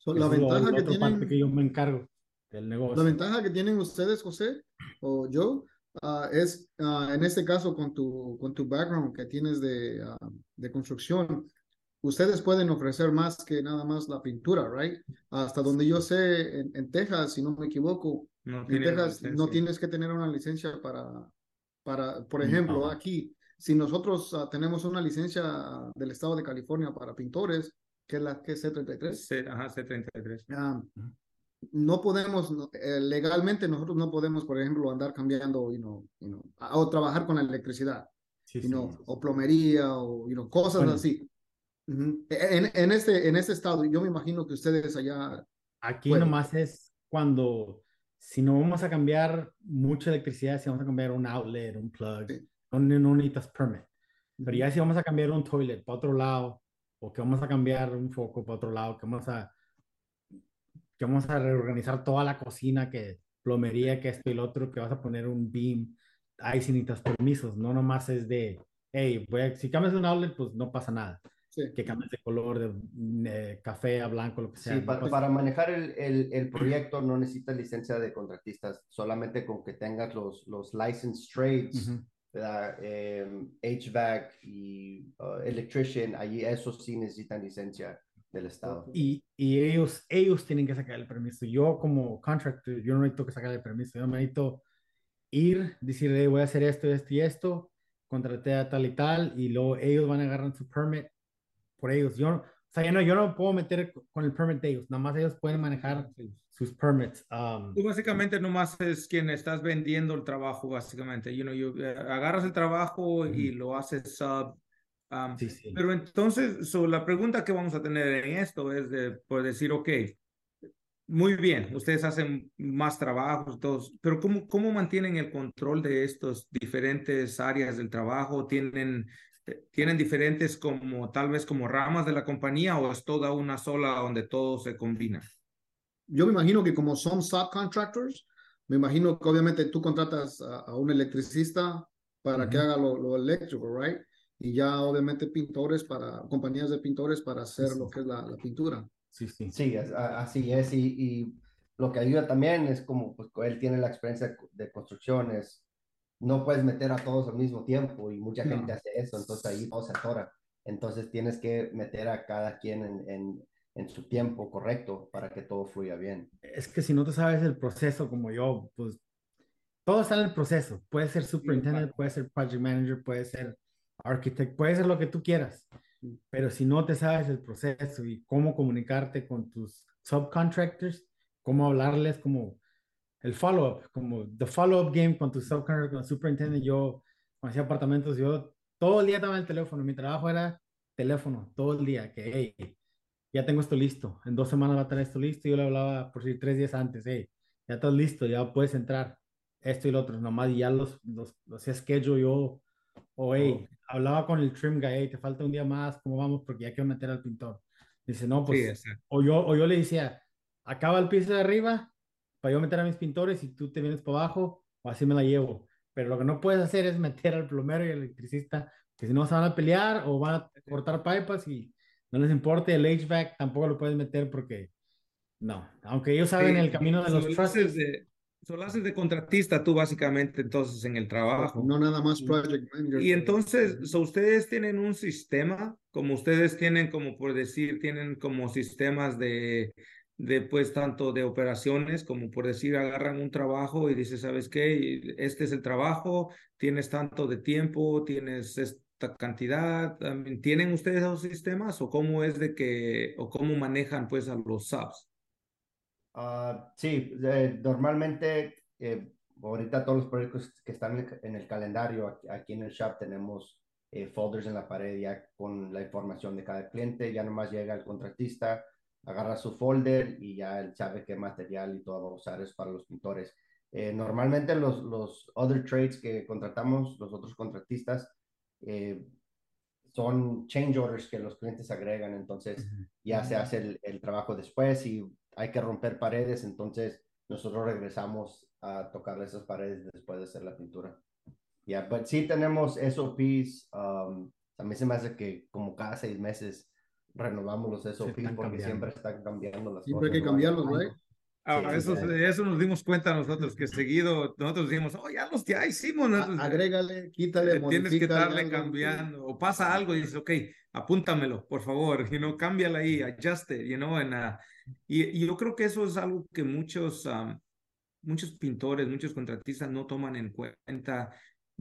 la ventaja que tienen. que yo me encargo del negocio. La ventaja que tienen ustedes, José, o yo, uh, es uh, en este caso con tu, con tu background que tienes de, uh, de construcción ustedes pueden ofrecer más que nada más la pintura, right? Hasta donde yo sé, en, Texas, si no me equivoco, en Texas no tienes que tener una licencia para, para por ejemplo, aquí, si nosotros uh, tenemos una licencia del estado de California para pintores, que es la que C33. C, ajá, C33. Uh, no podemos, eh, legalmente nosotros no podemos, por ejemplo, andar cambiando, you know, you know, o trabajar con la electricidad, sí, you know, o plomería, o you know, cosas bueno. así. En, en, este, en este estado, yo me imagino que ustedes allá. Aquí nomás es cuando, si no vamos a cambiar mucha electricidad, si vamos a cambiar un outlet, un plug, sí. no, no necesitas permit. Pero ya si vamos a cambiar un toilet para otro lado, o que vamos a cambiar un foco para otro lado, que vamos a, que vamos a reorganizar toda la cocina, que plomería, que esto y lo otro, que vas a poner un beam, ahí sin necesitas permisos, no nomás es de, hey, voy a, si cambias un outlet, pues no pasa nada. Sí. Que cambies de color, de eh, café a blanco, lo que sea. Sí, pa- para manejar el, el, el proyecto no necesitas licencia de contratistas, solamente con que tengas los, los licensed trades, Ujú. ¿verdad? Em, HVAC y uh, electrician, allí esos sí necesitan licencia del Estado. Y, y ellos, ellos tienen que sacar el permiso. Yo como contractor, yo no necesito que sacar el permiso. Yo necesito ir, decirle, voy a hacer esto, esto y esto, contraté a tal y tal, y luego ellos van a agarrar su permit por ellos. Yo, o sea, yo no, yo no puedo meter con el permit de ellos, nada más ellos pueden manejar sus permits. Um, Tú básicamente nomás es quien estás vendiendo el trabajo, básicamente. You know, you, eh, agarras el trabajo y lo haces sub. um, sí, sí. Pero entonces, so, la pregunta que vamos a tener en esto es de por decir, ok, muy bien, ustedes hacen más trabajos, todos, pero ¿cómo, cómo mantienen el control de estos diferentes áreas del trabajo? ¿Tienen, ¿Tienen diferentes como tal vez como ramas de la compañía o es toda una sola donde todo se combina? Yo me imagino que como son subcontractors, me imagino que obviamente tú contratas a, a un electricista para que Ujú. haga lo, lo eléctrico, right? Y ya obviamente pintores para, compañías de pintores para hacer Sí, lo sí. que es la, la pintura. Sí, sí. Sí, es- a- así es. Y, y lo que ayuda también es como pues, él tiene la experiencia de construcciones. No puedes meter a todos al mismo tiempo y mucha No. gente hace eso, entonces ahí todo se atora. Entonces tienes que meter a cada quien en, en, en su tiempo correcto para que todo fluya bien. Es que si no te sabes el proceso como yo, pues todo está en el proceso. Puede ser superintendent, puede ser project manager, puede ser architect, puede ser lo que tú quieras. Pero si no te sabes el proceso y cómo comunicarte con tus subcontractors, cómo hablarles, como el follow-up, como the follow-up game con tu subcontractor, con el superintendent, yo cuando hacía apartamentos, yo todo el día estaba en el teléfono. Mi trabajo era teléfono, todo el día, que hey, ya tengo esto listo, en dos semanas va a tener esto listo. Yo le hablaba por si tres días antes, hey, ya estás listo, ya puedes entrar, esto y lo otro, nomás y ya los, los, los schedule yo, o hey, hablaba con el trim guy, hey, te falta un día más, ¿cómo vamos? Porque ya quiero meter al pintor. Dice, no, pues, Sí, o yo, o yo le decía, acaba el piso de arriba para yo meter a mis pintores y tú te vienes para abajo, o así me la llevo. Pero lo que no puedes hacer es meter al plomero y al electricista, que si no se van a pelear o van a cortar pipas y no les importa. El HVAC tampoco lo puedes meter porque no, aunque ellos saben Sí, el camino de los trusses. de, so lo haces de contratista tú básicamente entonces en el trabajo. No nada más project manager. Y entonces, so ustedes tienen un sistema, como ustedes tienen, como por decir, tienen como sistemas de, de pues tanto de operaciones, como por decir, agarran un trabajo y dices, ¿sabes qué? Este es el trabajo, tienes tanto de tiempo, tienes esta cantidad. ¿Tienen ustedes esos sistemas o cómo es de que, o cómo manejan pues a los subs? Ah, sí, eh, normalmente eh, ahorita todos los proyectos que están en el, en el calendario aquí en el shop tenemos eh, folders en la pared ya con la información de cada cliente, ya nomás llega el contratista, agarra su folder y ya él sabe qué material y todo va a usar es para los pintores. Eh, normalmente los, los other trades que contratamos, los otros contratistas, eh, son change orders que los clientes agregan, entonces ya se hace el, el trabajo después y hay que romper paredes, entonces nosotros regresamos a tocar esas paredes después de hacer la pintura. Ya, pero sí tenemos SOPs, um, mí se me hace que como cada seis meses renovamos los están porque cambiando. siempre están cambiando las Siempre hay cosas. que ¿no? cambiarlos, Algo. right? Ah, Sí, eso, sí. eso nos dimos cuenta nosotros, que seguido nosotros decimos, oh, ya los ya hicimos. nosotros, A- Agrégale, quítale, Eh, tienes que estarle algo. cambiando o pasa algo y dices, ok, apúntamelo, por favor, you know, cámbiala ahí, adjust it, you know, and, uh, y, y yo creo que eso es algo que muchos, um, muchos pintores, muchos contratistas no toman en cuenta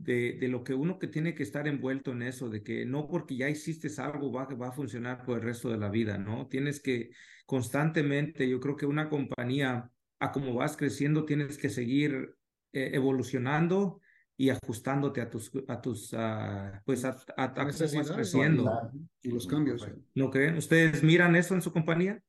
de, de lo que uno que tiene que estar envuelto en eso, de que no porque ya hiciste algo va, va a funcionar por el resto de la vida, ¿no? Tienes que constantemente, yo creo que una compañía, a como vas creciendo, tienes que seguir eh, evolucionando y ajustándote a tus, a tus, ah, pues a, a, a cómo vas creciendo. Y los cambios. correcto. ¿No creen? ¿Ustedes miran eso en su compañía?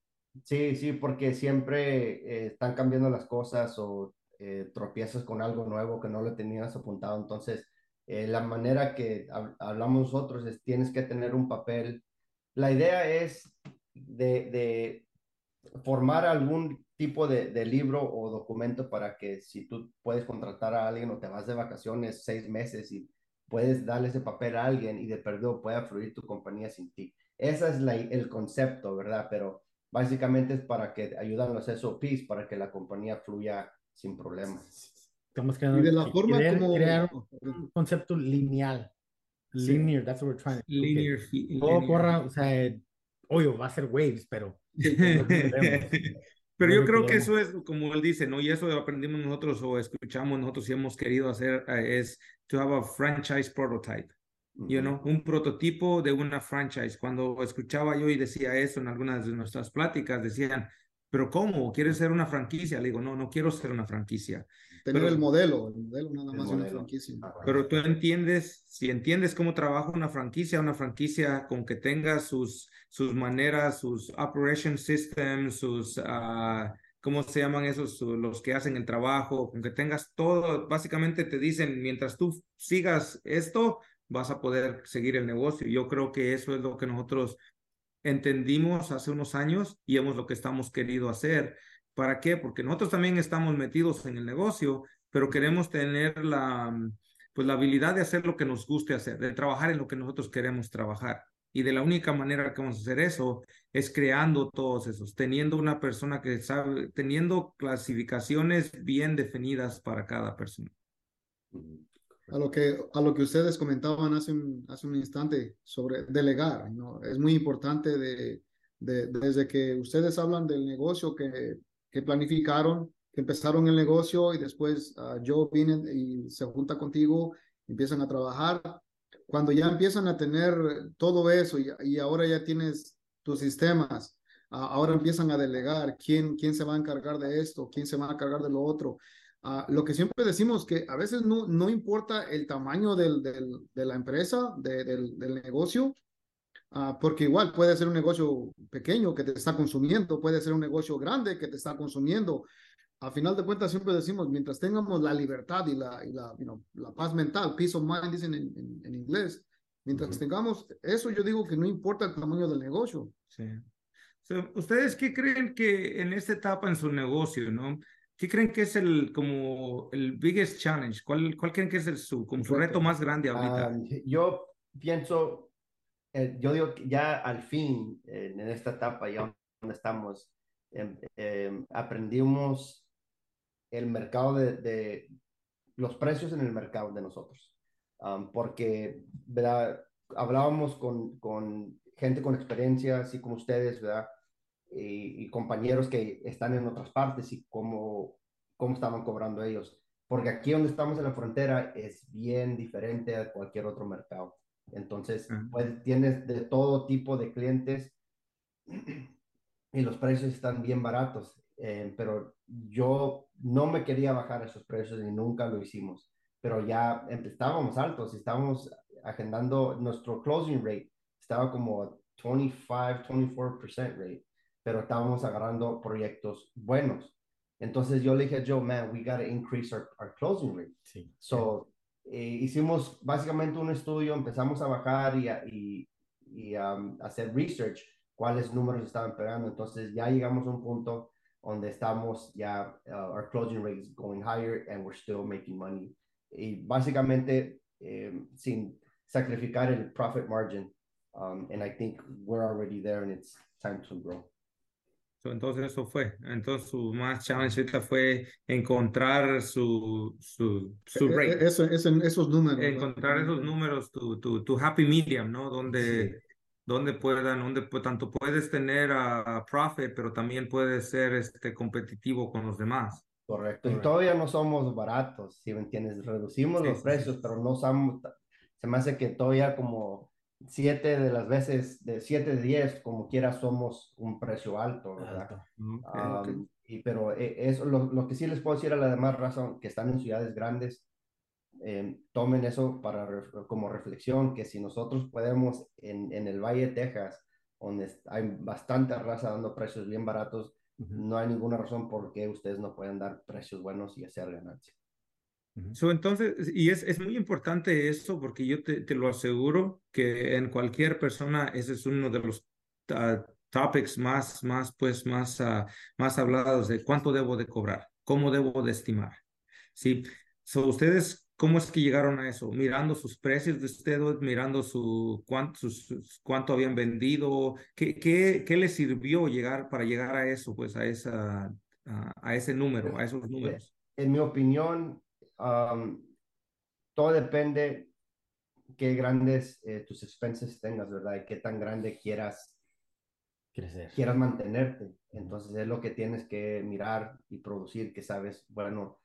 Sí, sí, porque siempre eh, están cambiando las cosas o eh, tropiezas con algo nuevo que no lo tenías apuntado. Entonces, eh, la manera que hablamos nosotros es tienes que tener un papel. La idea es de, formar algún tipo de, libro o documento para que si tú puedes contratar a alguien o te vas de vacaciones seis meses y puedes darle ese papel a alguien y de perdido pueda fluir tu compañía sin ti. Ese es el concepto, ¿verdad? Pero básicamente es para que ayudan los SOPs para que la compañía fluya sin problemas. Estamos creando, y de la forma crear, como crear un concepto lineal. Linear, that's what we're trying to Linear. Todo corra, o sea, obvio, va a ser waves, pero. pero yo creo que eso es, como él dice, ¿no? Y eso aprendimos nosotros o escuchamos nosotros y hemos querido hacer, eh, es to have a franchise prototype. You know, un prototipo de una franchise. Cuando escuchaba yo y decía eso en algunas de nuestras pláticas, decían, pero ¿cómo? ¿Quieres ser una franquicia? Le digo, no, no quiero ser una franquicia. Tener el modelo, el modelo nada más de una franquicia. Pero tú entiendes, si entiendes cómo trabaja una franquicia, una franquicia con que tenga sus, sus maneras, sus operation systems, sus, uh, ¿cómo se llaman esos? Los que hacen el trabajo, con que tengas todo, básicamente te dicen, mientras tú sigas esto, vas a poder seguir el negocio. Yo creo que eso es lo que nosotros entendimos hace unos años y hemos lo que estamos querido hacer. ¿Para qué? Porque nosotros también estamos metidos en el negocio, pero queremos tener la, pues la habilidad de hacer lo que nos guste hacer, de trabajar en lo que nosotros queremos trabajar. Y de la única manera que vamos a hacer eso es creando todos esos, teniendo una persona que sabe, teniendo clasificaciones bien definidas para cada persona a lo que, a lo que ustedes comentaban hace un, hace un instante sobre delegar. ¿no? Es muy importante de, de, desde que ustedes hablan del negocio que, que planificaron, que empezaron el negocio y después uh, Joe viene y se junta contigo, empiezan a trabajar. Cuando ya empiezan a tener todo eso y, y ahora ya tienes tus sistemas, ahora empiezan a delegar quién, quién se va a encargar de esto, quién se va a encargar de lo otro. Ah, lo que siempre decimos que a veces no, no importa el tamaño del, del, de la empresa, del, del, negocio, uh, porque igual puede ser un negocio pequeño que te está consumiendo, puede ser un negocio grande que te está consumiendo. A final de cuentas siempre decimos, mientras tengamos la libertad y la, y la, you know, la paz mental, peace of mind dicen en, en, en inglés, mientras tengamos eso, yo digo que no importa el tamaño del negocio. Sí. ¿Ustedes qué creen que en esta etapa en su negocio, no? ¿Qué creen que es el como el biggest challenge? ¿Cuál, cuál creen que es el, su, como su reto más grande ahorita? Ah, yo pienso, eh, yo digo que ya al fin, en esta etapa, ya donde estamos, em, aprendimos el mercado de, de, los precios en el mercado de nosotros. porque, ¿verdad? Hablábamos con, con gente con experiencia, así como ustedes, ¿verdad? Y, compañeros que están en otras partes y cómo, cómo estaban cobrando ellos. Porque aquí donde estamos en la frontera es bien diferente a cualquier otro mercado. Entonces, pues, tienes de todo tipo de clientes y los precios están bien baratos. Eh, pero yo no me quería bajar esos precios y nunca lo hicimos. Pero ya estábamos altos, estábamos agendando nuestro closing rate, estaba como 25, 24% rate pero estábamos agarrando proyectos buenos. Entonces yo le dije a Joe, man, we got to increase our, our, closing rate. Sí. So, eh, hicimos básicamente un estudio, empezamos a bajar y, y, y um, hacer research, cuáles números estaban pegando. Entonces ya llegamos a un punto donde estamos ya, uh, our closing rate is going higher and we're still making money. Y básicamente eh, sin sacrificar el profit margin. Um, and I think we're already there and it's time to grow. Entonces eso fue. Entonces su más challenge fue encontrar su, su, su e, e, rate. Eso, esos números. Encontrar esos números, tu, tu, tu, happy medium, ¿no? Donde, donde puedan, donde tanto puedes tener a, profit, pero también puedes ser este, competitivo con los demás. Correcto. Y todavía no somos baratos, si me entiendes. Reducimos los precios, pero no somos, se me hace que todavía como siete de las veces, de siete de diez, como quiera, somos un precio alto, ¿verdad? Y, pero eh, eso, lo, lo, que sí les puedo decir a la demás razón que están en ciudades grandes, eh, tomen eso para como reflexión, que si nosotros podemos en, en, el Valle de Texas, donde hay bastante raza dando precios bien baratos, no hay ninguna razón por qué ustedes no pueden dar precios buenos y hacer ganancia. Entonces, y es, es muy importante eso porque yo te, te, lo aseguro que en cualquier persona ese es uno de los uh, topics más, más, pues, más, uh, más hablados de cuánto debo de cobrar, cómo debo de estimar. Sí, so, ustedes, ¿cómo es que llegaron a eso? Mirando sus precios de ustedes, mirando su, cuánto, sus, cuánto habían vendido, ¿qué, qué, qué les sirvió llegar para llegar a eso, pues, a, esa, a, a ese número, a esos números? En mi opinión, um, todo depende qué grandes eh, tus expenses tengas, ¿verdad? Y qué tan grande quieras crecer. Quieras mantenerte. Entonces es lo que tienes que mirar y producir, que sabes, bueno,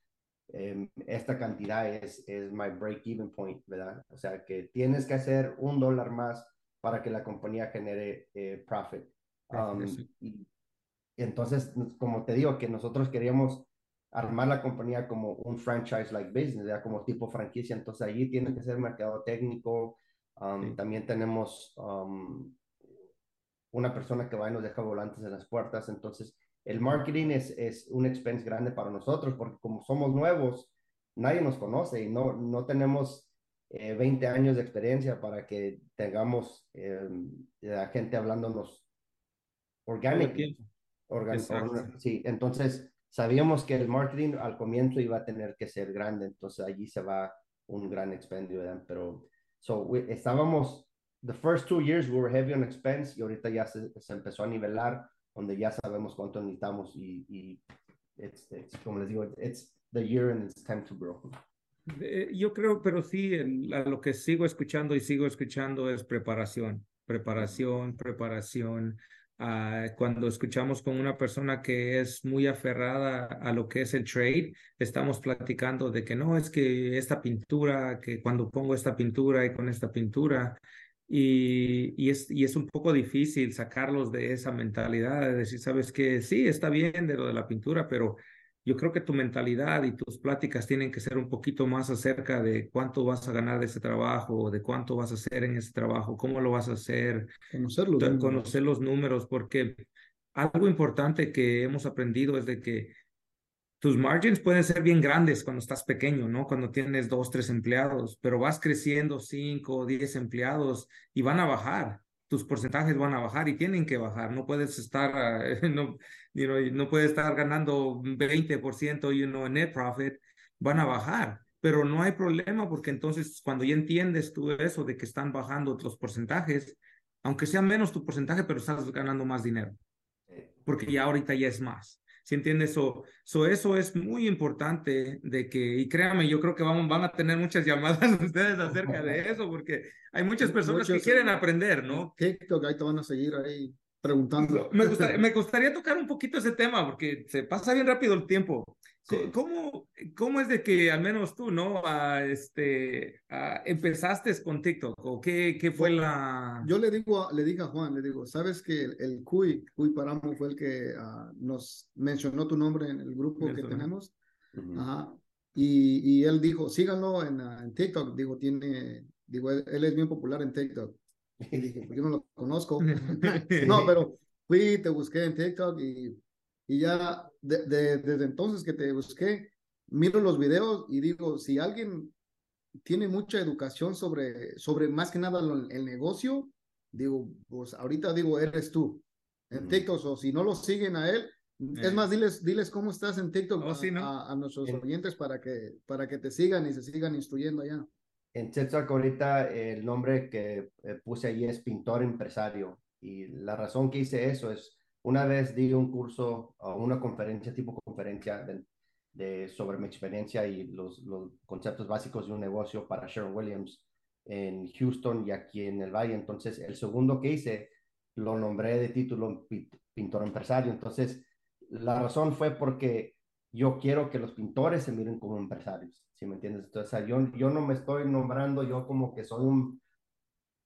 eh, esta cantidad es, es my break-even point, ¿verdad? O sea, que tienes que hacer un dólar más para que la compañía genere eh, profit. Um, y, entonces, como te digo, que nosotros queríamos armar la compañía como un franchise-like business, ¿verdad? como tipo franquicia. Entonces, allí tiene que ser mercado técnico. Um, También tenemos um, una persona que va y nos deja volantes en las puertas. Entonces, el marketing es, es un expense grande para nosotros porque como somos nuevos, nadie nos conoce y no, no tenemos 20 eh, años de experiencia para que tengamos eh, la gente hablándonos orgánicamente. sí, entonces sabíamos que el marketing al comienzo iba a tener que ser grande, entonces allí se va un gran expendio, pero so, estábamos the first two years we were heavy on expense y ahorita ya se, se empezó a nivelar donde ya sabemos cuánto necesitamos y, y it's, it's, como les digo, it's the year and it's time to grow. Yo creo, pero sí, lo que sigo escuchando y sigo escuchando es preparación, preparación, preparación. Uh, cuando escuchamos con una persona que es muy aferrada a lo que es el trade, estamos platicando de que no, es que esta pintura, que cuando pongo esta pintura y con esta pintura, y, y, es, y es un poco difícil sacarlos de esa mentalidad de decir, sabes que sí, está bien de lo de la pintura, pero yo creo que tu mentalidad y tus pláticas tienen que ser un poquito más acerca de cuánto vas a ganar de ese trabajo, de cuánto vas a hacer en ese trabajo, cómo lo vas a hacer, conocer los, números. conocer los números, porque algo importante que hemos aprendido es de que tus margins pueden ser bien grandes cuando estás pequeño, ¿no? Cuando tienes dos, tres empleados, pero vas creciendo cinco, diez empleados y van a bajar. Tus porcentajes van a bajar y tienen que bajar. No puedes estar, no, no puedes estar ganando 20% y uno en net profit. Van a bajar, pero no hay problema porque entonces cuando ya entiendes tú eso de que están bajando los porcentajes, aunque sea menos tu porcentaje, pero estás ganando más dinero, porque ya ahorita ya es más. ¿Sí entiendes? So, eso es muy importante de que, y créame, yo creo que vamos, van a tener muchas llamadas ustedes acerca de eso, porque hay muchas personas que quieren aprender, ¿no? TikTok, ahí te van a seguir ahí preguntando. Me gustaría, me gustaría tocar un poquito ese tema, porque se pasa bien rápido el tiempo. ¿Cómo, ¿Cómo es de que al menos tú, no, este, empezaste con TikTok o qué, qué fue la...? Yo le digo, le dije a Juan, le digo, ¿sabes que el, Cuy, Cuy Paramo fue el que uh, nos mencionó tu nombre en el grupo que tenemos? Ajá. Y, y, él dijo, síganlo en, uh, en TikTok. Digo, tiene, digo, él, él, es bien popular en TikTok. Y dije, pues yo no lo conozco. no, pero fui, te busqué en TikTok y y ya de, desde entonces que te busqué, miro los videos y digo, si alguien tiene mucha educación sobre, sobre más que nada el, negocio, digo, pues ahorita digo, eres tú en TikTok, o si no lo siguen a él, es eh. más, diles, diles cómo estás en TikTok oh, a, nuestros oyentes para que, para que te sigan y se sigan instruyendo allá. En TikTok ahorita el nombre que eh, puse ahí es pintor empresario y la razón que hice eso es una vez di un curso o una conferencia, tipo conferencia de, sobre mi experiencia y los, los, conceptos básicos de un negocio para Sharon Williams en Houston y aquí en el Valle. Entonces, el segundo que hice lo nombré de título pintor empresario. Entonces, la razón fue porque yo quiero que los pintores se miren como empresarios, ¿sí me entiendes? Entonces, yo, yo no me estoy nombrando yo como que soy un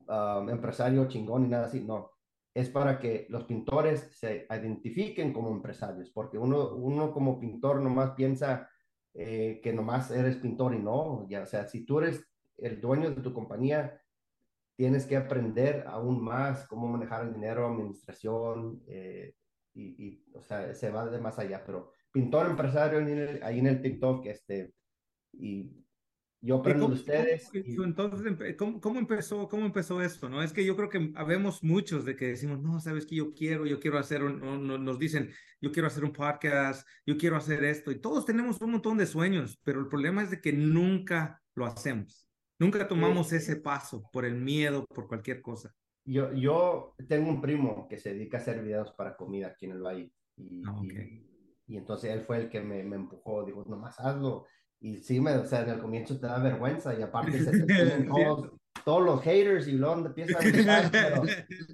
um, empresario chingón y nada así, no es para que los pintores se identifiquen como empresarios, porque uno, uno como pintor nomás piensa eh, que nomás eres pintor y no, ya, o sea, si tú eres el dueño de tu compañía, tienes que aprender aún más cómo manejar el dinero, administración, eh, y, o sea, se va de más allá, pero pintor empresario ahí en el TikTok, este, y yo aprendo de ustedes. Entonces, ¿cómo, ¿cómo, empezó, ¿cómo empezó esto? ¿no? Es que yo creo que habemos muchos de que decimos, no, sabes que yo quiero, yo quiero hacer, un, nos dicen, yo quiero hacer un podcast, yo quiero hacer esto, y todos tenemos un montón de sueños, pero el problema es de que nunca lo hacemos. Nunca tomamos ese paso por el miedo, por cualquier cosa. Yo, yo tengo un primo que se dedica a hacer videos para comida aquí en el valle. Y, ah, y, entonces él fue el que me, me empujó, dijo, nomás hazlo y sí, me, o sea, en el comienzo te da vergüenza y aparte se te todos, todos, los haters y luego empiezan a pero,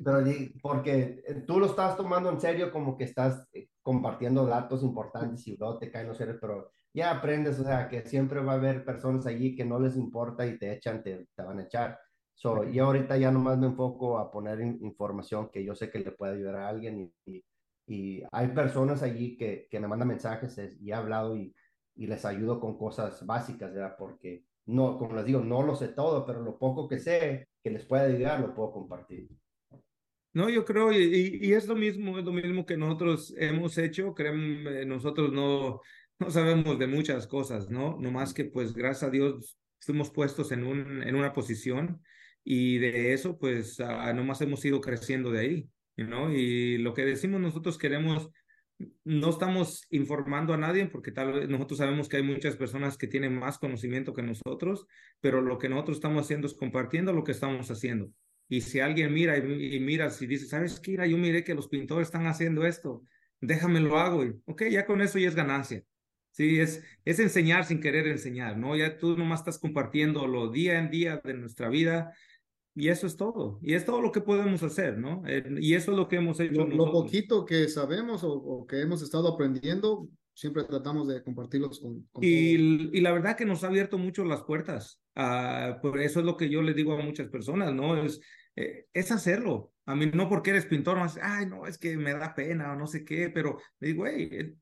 pero, porque tú lo estás tomando en serio como que estás eh, compartiendo datos importantes y luego te caen los seres, pero ya aprendes, o sea, que siempre va a haber personas allí que no les importa y te echan, te, te van a echar. So, y ahorita ya nomás me enfoco a poner información que yo sé que le puede ayudar a alguien y, y, hay personas allí que, que me mandan mensajes y he hablado y y les ayudo con cosas básicas, ¿verdad? Porque no, como les digo, no lo sé todo, pero lo poco que sé que les pueda ayudar lo puedo compartir. No, yo creo, y, y, es lo mismo, es lo mismo que nosotros hemos hecho, créanme, nosotros no, no sabemos de muchas cosas, ¿no? No más que pues gracias a Dios fuimos puestos en, un, en una posición y de eso pues uh, nomás hemos ido creciendo de ahí, ¿no? Y lo que decimos nosotros queremos no estamos informando a nadie porque tal vez nosotros sabemos que hay muchas personas que tienen más conocimiento que nosotros, pero lo que nosotros estamos haciendo es compartiendo lo que estamos haciendo. Y si alguien mira y, mira, si dice, ¿sabes qué? Yo miré que los pintores están haciendo esto, déjame lo hago. Y, ok, ya con eso ya es ganancia. Sí, es, es enseñar sin querer enseñar, ¿no? Ya tú nomás estás compartiendo lo día en día de nuestra vida y eso es todo. Y es todo lo que podemos hacer, ¿no? Eh, y eso es lo que hemos hecho. Lo, poquito que sabemos o, que hemos estado aprendiendo, siempre tratamos de compartirlos con, y, y, la verdad que nos ha abierto mucho las puertas. Uh, por eso es lo que yo le digo a muchas personas, ¿no? Es, eh, es hacerlo. A mí no porque eres pintor, no ay, no, es que me da pena o no sé qué, pero digo, hey, eh,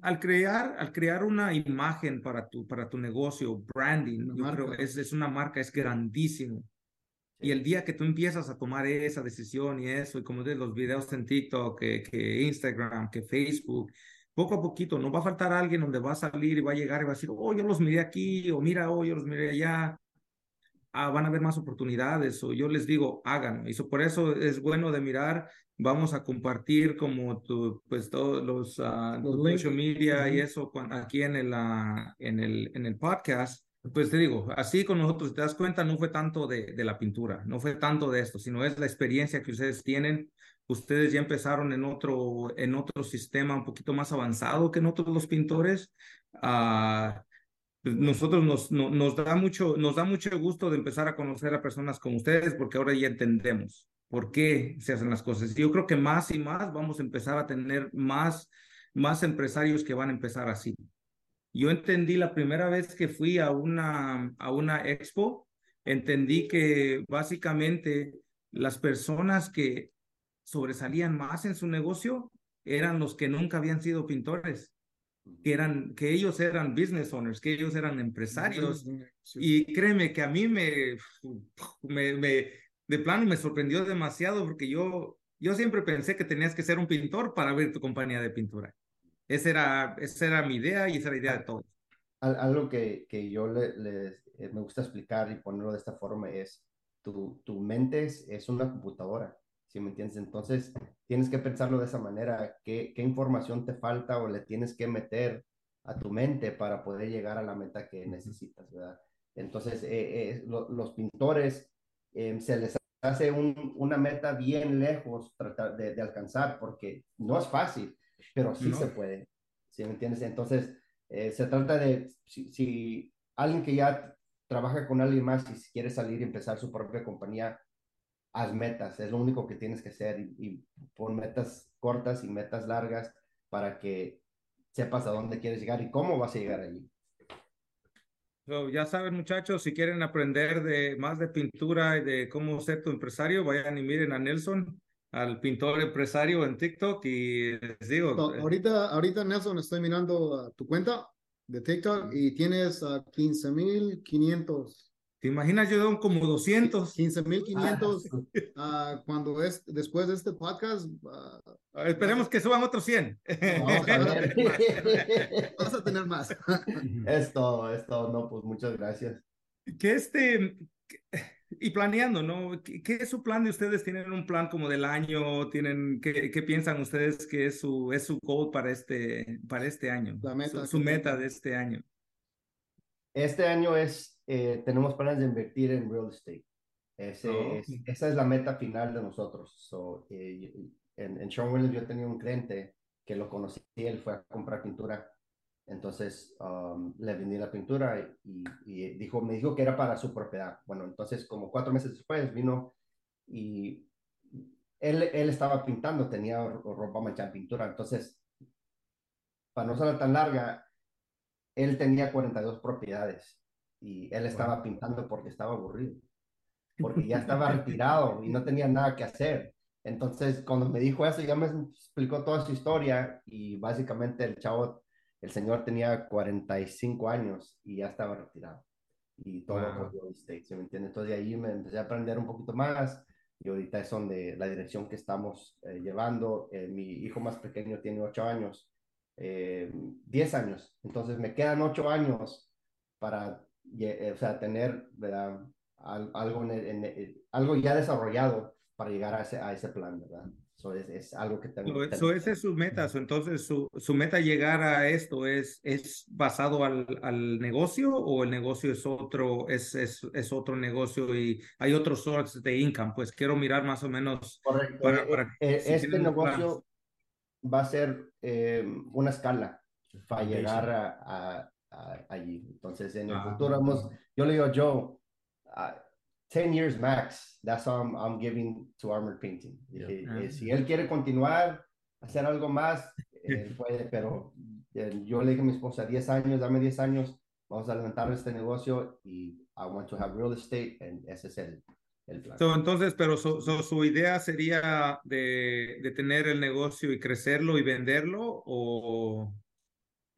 al crear, al crear una imagen para tu, para tu negocio, branding, yo creo es, es una marca, es grandísimo. Y el día que tú empiezas a tomar esa decisión y eso, y como de los videos en TikTok, que, que Instagram, que Facebook, poco a poquito, no va a faltar alguien donde va a salir y va a llegar y va a decir, oh, yo los miré aquí, o mira, oh, yo los miré allá. Ah, van a haber más oportunidades, o yo les digo, hagan. Y por eso es bueno de mirar, vamos a compartir como tu, pues todos los, uh, social media y eso aquí en el, uh, en el, en el podcast pues te digo, así con nosotros, te das cuenta, no fue tanto de, la pintura, no fue tanto de esto, sino es la experiencia que ustedes tienen. Ustedes ya empezaron en otro, en otro sistema un poquito más avanzado que nosotros los pintores. Uh, nosotros nos, nos, da mucho, nos da mucho gusto de empezar a conocer a personas como ustedes porque ahora ya entendemos por qué se hacen las cosas. Yo creo que más y más vamos a empezar a tener más, más empresarios que van a empezar así. Yo entendí la primera vez que fui a una, a una expo, entendí que básicamente las personas que sobresalían más en su negocio eran los que nunca habían sido pintores, que, eran, que ellos eran business owners, que ellos eran empresarios. Y créeme que a mí me, me, me, de plano me sorprendió demasiado porque yo, yo siempre pensé que tenías que ser un pintor para abrir tu compañía de pintura. Esa era, esa era mi idea y esa era la idea de todos. Algo que, que yo le, eh, me gusta explicar y ponerlo de esta forma es, tu, tu mente es, una computadora, ¿sí me entiendes? Entonces, tienes que pensarlo de esa manera, ¿qué, qué información te falta o le tienes que meter a tu mente para poder llegar a la meta que necesitas, ¿verdad? Entonces, eh, eh, los pintores se les hace un, una meta bien lejos tratar de, de, alcanzar porque no es fácil pero sí se puede, ¿sí me entiendes? Entonces, eh, se trata de, si, alguien que ya trabaja con alguien más y si quiere salir y empezar su propia compañía, haz metas, es lo único que tienes que hacer y, pon metas cortas y metas largas para que sepas a dónde quieres llegar y cómo vas a llegar allí. ya saben muchachos, si quieren aprender de más de pintura y de cómo ser tu empresario, vayan y miren a Nelson al pintor empresario en TikTok y les digo. Eh, ahorita, ahorita Nelson, estoy mirando tu cuenta de TikTok y tienes a 15.500 ¿Te imaginas? Yo doy como 200. 15.500 uh, cuando es después de este podcast. Uh, Esperemos que suban otros 100. Vamos a, ver. Vamos a tener más. es todo, es todo. No, pues muchas gracias. Que este, y planeando, ¿no? ¿Qué, ¿Qué, es su plan de ustedes? ¿Tienen un plan como del año? ¿Tienen, qué, qué piensan ustedes que es su, es su goal para este, para este año? La meta. Su, su meta de este año. Este año es, eh, tenemos planes de invertir en real estate. Ese Oh, es, esa es la meta final de nosotros. So, eh, en, en Sherwin Williams yo tenía un cliente que lo conocí, él fue a comprar pintura. Entonces um, le vendí la pintura y, y dijo, me dijo que era para su propiedad. Bueno, entonces como cuatro meses después vino y él, él estaba pintando, tenía ropa manchada en pintura. Entonces, para no ser tan larga, él tenía 42 propiedades y él estaba pintando porque estaba aburrido, porque ya estaba retirado y no tenía nada que hacer. Entonces, cuando me dijo eso, ya me explicó toda su historia y básicamente el chavo, el señor tenía 45 años y ya estaba retirado. Y todo Wow. por real estate, ¿sí me entiende? Entonces, de ahí me empecé a aprender un poquito más y ahorita es donde la dirección que estamos eh, llevando. Eh, mi hijo más pequeño tiene 8 años eh, 10 años. Entonces me quedan 8 años para eh, o sea, tener. Al, algo, en, en, en, algo ya desarrollado para llegar a ese, a ese plan, ¿verdad? So es, es algo que tengo. So, so esa es su meta. So, entonces, su, su meta llegar a esto es, es basado al, al negocio o el negocio es otro, es, es, es otro negocio y hay otros sources de income. Pues quiero mirar más o menos. Correcto. Para, para, eh, si este negocio va a ser eh, una escala para llegar a, a, a, allí. Entonces, en el Ah. futuro, hemos, yo le digo, Joe, 10 years max, that's all I'm, I'm giving to Armored Painting. Yeah. Eh, Ah. eh, si él quiere continuar, hacer algo más, él puede, pero eh, yo le dije a mi esposa, 10 años, dame 10 años, vamos a levantar este negocio y I want to have real estate, and ese es el, el plan. So, entonces, pero so, so, su idea sería de, de tener el negocio y crecerlo y venderlo o...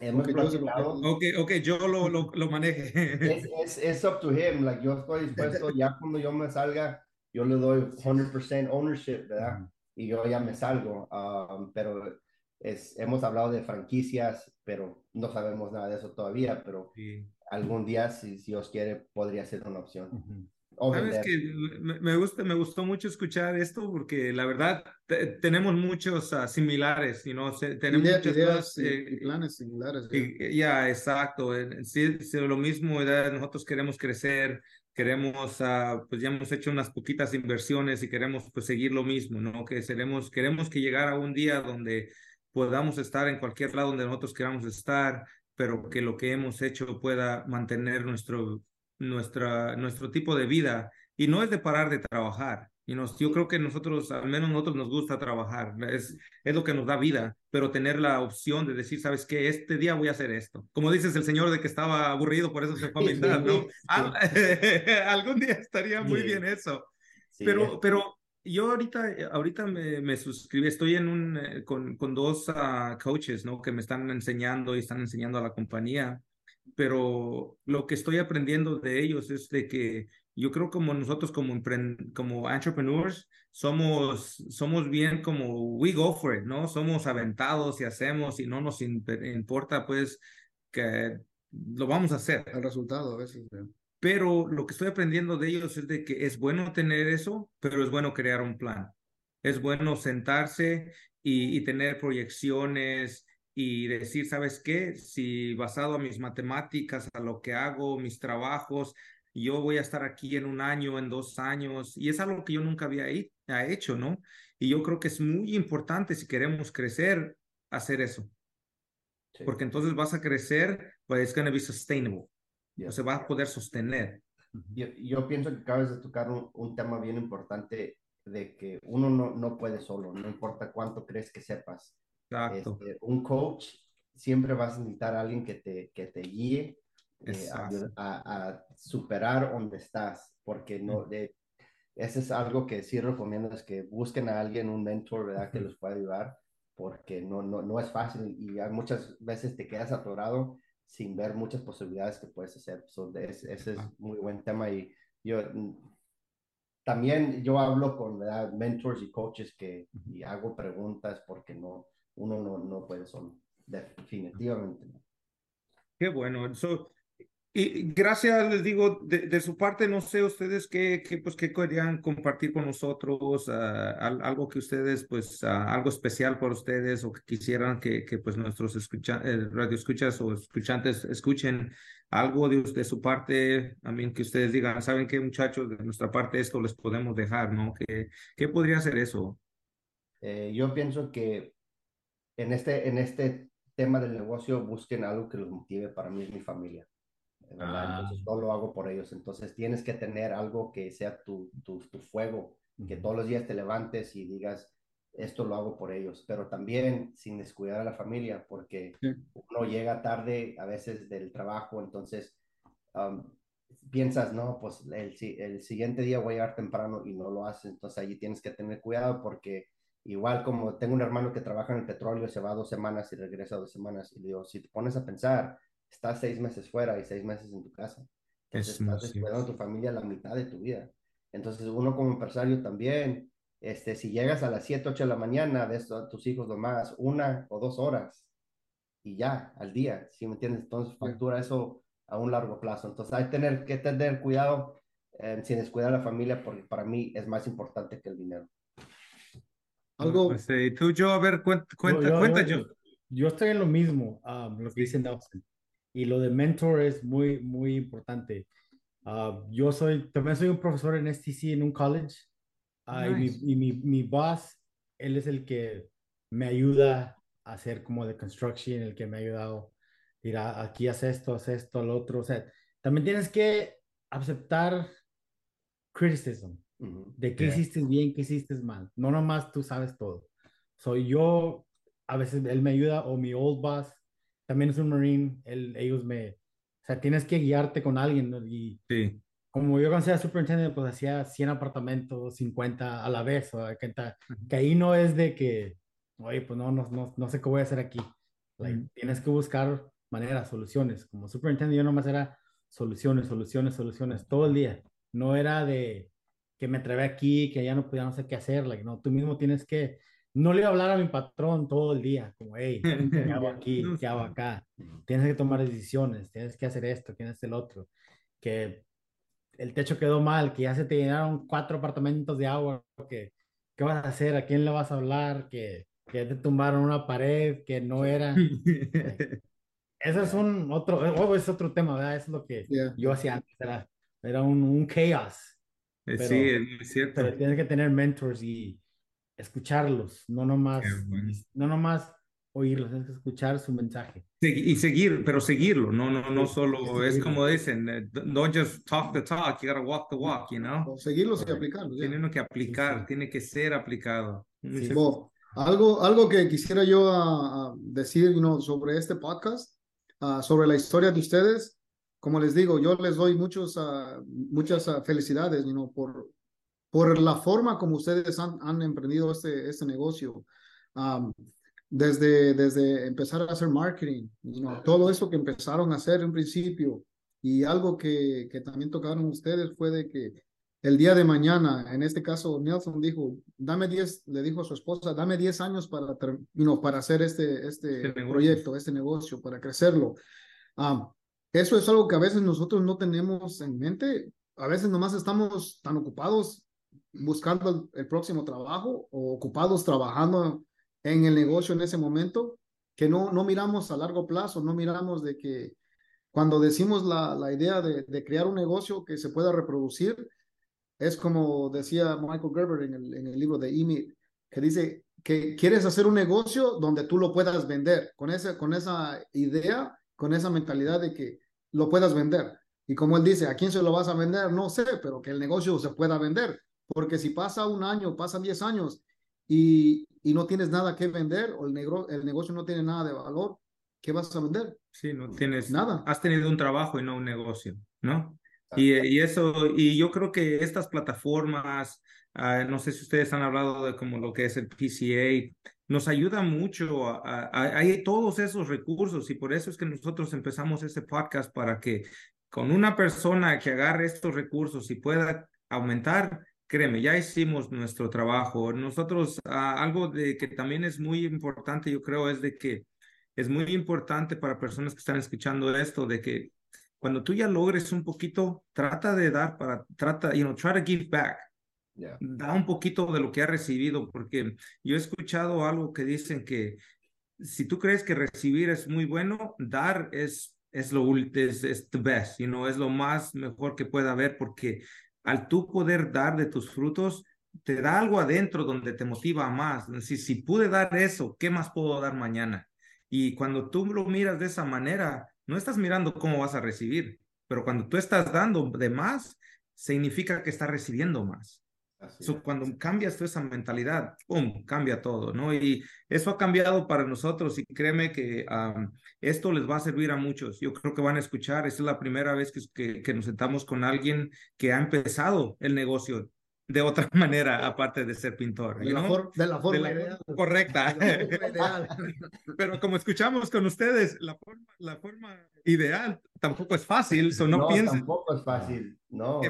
Hemos yo platicado. Ok, ok, yo lo, lo, lo maneje. es, es, es up to him. Like, yo estoy dispuesto, ya cuando yo me salga, yo le doy 100% ownership, ¿verdad? Y yo ya me salgo. Um, pero es, hemos hablado de franquicias, pero no sabemos nada de eso todavía. Pero Sí. algún día, si, si Dios quiere, podría ser una opción. Sabes que me, gusta, me gustó mucho escuchar esto porque la verdad te- tenemos muchos ah, similares, y no sé, tenemos Idea- muchas ideas cosas, y, eh, y planes similares. ya, exacto. eh, Sí, sí, lo mismo, ¿verdad? nosotros queremos crecer, queremos, ah, pues ya hemos hecho unas poquitas inversiones y queremos pues seguir lo mismo, ¿no? Que seremos, queremos que llegara un día donde podamos estar en cualquier lado donde nosotros queramos estar, pero que lo que hemos hecho pueda mantener nuestro, nuestra, nuestro tipo de vida. Y no es de parar de trabajar. Y nos, yo creo que nosotros, al menos nosotros nos gusta trabajar, es, es lo que nos da vida, pero tener la opción de decir, ¿sabes qué? Este día voy a hacer esto. Como dices el señor de que estaba aburrido, por eso se fue a pintar, ¿no? Al- algún día estaría muy bien eso. Sí, Pero, pero yo ahorita, ahorita me, me suscribí, estoy en un, eh, con, con dos ah, coaches, ¿no? Que me están enseñando y están enseñando a la compañía, pero lo que estoy aprendiendo de ellos es de que yo creo como nosotros como, como entrepreneurs somos, somos bien como we go for it, ¿no? Somos aventados y hacemos y no nos imp- importa pues que lo vamos a hacer. El resultado a veces. Pero lo que estoy aprendiendo de ellos es de que es bueno tener eso, pero es bueno crear un plan. Es bueno sentarse y, y tener proyecciones y decir, ¿sabes qué? Si basado a mis matemáticas, a lo que hago, mis trabajos, yo voy a estar aquí en un año, en dos años, y es algo que yo nunca había he- ha hecho, ¿no? Y yo creo que es muy importante si queremos crecer, hacer eso, sí. porque entonces vas a crecer, but it's going to be sustainable, Yeah. o se va a poder sostener. Yo, yo pienso que acabas de tocar un, un tema bien importante de que uno no, no puede solo, no importa cuánto crees que sepas. Este, un coach siempre vas a necesitar a alguien que te, que te guíe eh, a, a- a superar donde estás, porque no, de, ese es algo que sí recomiendo, es que busquen a alguien, un mentor, ¿verdad? Que los pueda ayudar, porque no, no, no es fácil y hay muchas veces te quedas atorado sin ver muchas posibilidades que puedes hacer. ese es muy buen tema y yo mm, también yo hablo con mentors y coaches que y hago preguntas porque no, uno no, no puede solo, definitivamente. Qué bueno. eso y gracias, les digo, de, su parte, no sé ustedes qué, qué, pues, qué querían compartir con nosotros, ah, algo que ustedes, pues, ah, algo especial para ustedes o que quisieran que, que pues, nuestros escucha, eh, radio escuchas o escuchantes escuchen algo de, de su parte, también que ustedes digan, ¿saben qué, muchachos? De nuestra parte esto les podemos dejar, ¿no? ¿Qué, qué podría ser eso? Eh, yo pienso que en este, en este tema del negocio busquen algo que los motive. Para mí es mi familia entonces no lo hago por ellos. Entonces tienes que tener algo que sea tu, tu, tu fuego, que todos los días te levantes y digas, esto lo hago por ellos, pero también sin descuidar a la familia, porque uno llega tarde a veces del trabajo, entonces piensas, no, pues el, el, siguiente día voy a llegar temprano y no lo haces, entonces allí tienes que tener cuidado porque igual como tengo un hermano que trabaja en el petróleo, se va dos semanas y regresa dos semanas, y digo, si te pones a pensar, estás seis meses fuera y seis meses en tu casa. Entonces estás descuidando a tu familia la mitad de tu vida. Entonces uno como empresario también, este, si llegas a las 7, 8 de la mañana, ves a tus hijos nomás una o dos horas y ya, al día, ¿sí me entiendes? Entonces factura eso a un largo plazo. Entonces hay tener, que tener cuidado eh, sin descuidar a la familia porque para mí es más importante que el dinero. Algo. Pues, eh, tú, yo, a ver, cuenta, cuenta, yo, yo. estoy en lo mismo, ah, lo que dicen Dawson. Y lo de mentor es muy, muy importante. Ah, yo soy, también soy un profesor en STC en un college. Ah, y, mi, y mi, mi, boss, él es el que me ayuda a hacer como de construction, el que me ha ayudado. Mira, aquí haz esto, haz esto, lo otro. O sea, también tienes que aceptar criticism de qué hiciste bien, qué hiciste mal. No nomás tú sabes todo. Soy yo, a veces él me ayuda o mi old boss también es un Marine, él, ellos me, o sea, tienes que guiarte con alguien, ¿no? Y sí. como yo cuando era superintendente, pues hacía 100 apartamentos, 50 a la vez, o que, que ahí no es de que, oye, pues no, no, no, no sé qué voy a hacer aquí. Tienes que buscar maneras, soluciones. Como superintendente yo nomás era soluciones, soluciones, soluciones, todo el día. No era de que me atrevé aquí, que ya no podía no sé qué hacer, like, no, tú mismo tienes que no le iba a hablar a mi patrón todo el día, como, hey, ¿qué hago aquí? ¿Qué hago acá? Tienes que tomar decisiones, tienes que hacer esto, tienes el otro. Que el techo quedó mal, que ya se te llenaron cuatro apartamentos de agua, que, ¿qué vas a hacer? ¿A quién le vas a hablar? Que, que te tumbaron una pared que no era. Ese es un otro, oh, es otro tema, ¿verdad? es lo que yo hacía antes, era, era un, un chaos. Eh, sí, es cierto. Pero tienes que tener mentors y, escucharlos, no nomás, no nomás oírlos, es escuchar su mensaje. y seguir, pero seguirlo, no, no, no solo, es como dicen, eh, don't just talk the talk, you gotta walk the walk, you know. Seguirlos y aplicarlos. Tiene que aplicar, tiene que ser aplicado. algo, algo que quisiera yo decir sobre este podcast, ah, sobre la historia de ustedes, como les digo, yo les doy muchos, uh, muchas uh, felicidades you por, por la forma como ustedes han, han emprendido este, este negocio. desde, desde empezar a hacer marketing, todo eso que empezaron a hacer en principio y algo que, que también tocaron ustedes fue de que el día de mañana, en este caso, Nelson dijo, dame 10, le dijo a su esposa, dame 10 años para, para hacer este, este, este proyecto, este negocio, para crecerlo. Eso es algo que a veces nosotros no tenemos en mente. A veces nomás estamos tan ocupados buscando el, próximo trabajo o ocupados trabajando en el negocio en ese momento, que no, no miramos a largo plazo, no miramos de que cuando decimos la, la idea de, de, crear un negocio que se pueda reproducir, es como decía Michael Gerber en el, en el libro de Imi, que dice que quieres hacer un negocio donde tú lo puedas vender, con esa, con esa idea, con esa mentalidad de que lo puedas vender. Y como él dice, ¿a quién se lo vas a vender? No sé, pero que el negocio se pueda vender. Porque si pasa un año, pasan 10 años y, y no tienes nada que vender o el, negro, el negocio no tiene nada de valor, ¿qué vas a vender? Sí, no tienes nada. Has tenido un trabajo y no un negocio, ¿no? Y, y, eso, y yo creo que estas plataformas, Ah, no sé si ustedes han hablado de como lo que es el PCA. Nos ayuda mucho. hay todos esos recursos y por eso es que nosotros empezamos este podcast para que con una persona que agarre estos recursos y pueda aumentar, créeme, ya hicimos nuestro trabajo. Nosotros, ah, algo de que también es muy importante, yo creo, es de que es muy importante para personas que están escuchando esto, de que cuando tú ya logres un poquito, trata de dar para, trata, you know, try to give back. Da un poquito de lo que ha recibido, porque yo he escuchado algo que dicen que si tú crees que recibir es muy bueno, dar es, es lo es, es the best, you know, es lo más mejor que pueda haber, porque al tú poder dar de tus frutos, te da algo adentro donde te motiva más. Si, si pude dar eso, ¿qué más puedo dar mañana? Y cuando tú lo miras de esa manera, no estás mirando cómo vas a recibir, pero cuando tú estás dando de más, significa que estás recibiendo más cuando cambias toda esa mentalidad, ¡pum!, cambia todo, ¿no? Y eso ha cambiado para nosotros y créeme que esto les va a servir a muchos. Yo creo que van a escuchar, esta es la primera vez que, que, nos sentamos con alguien que ha empezado el negocio de otra manera, aparte de ser pintor. De, la, de la, forma ideal. Correcta. Pero como escuchamos con ustedes, la forma, la forma ideal tampoco es fácil, so no, no Tampoco es fácil, no,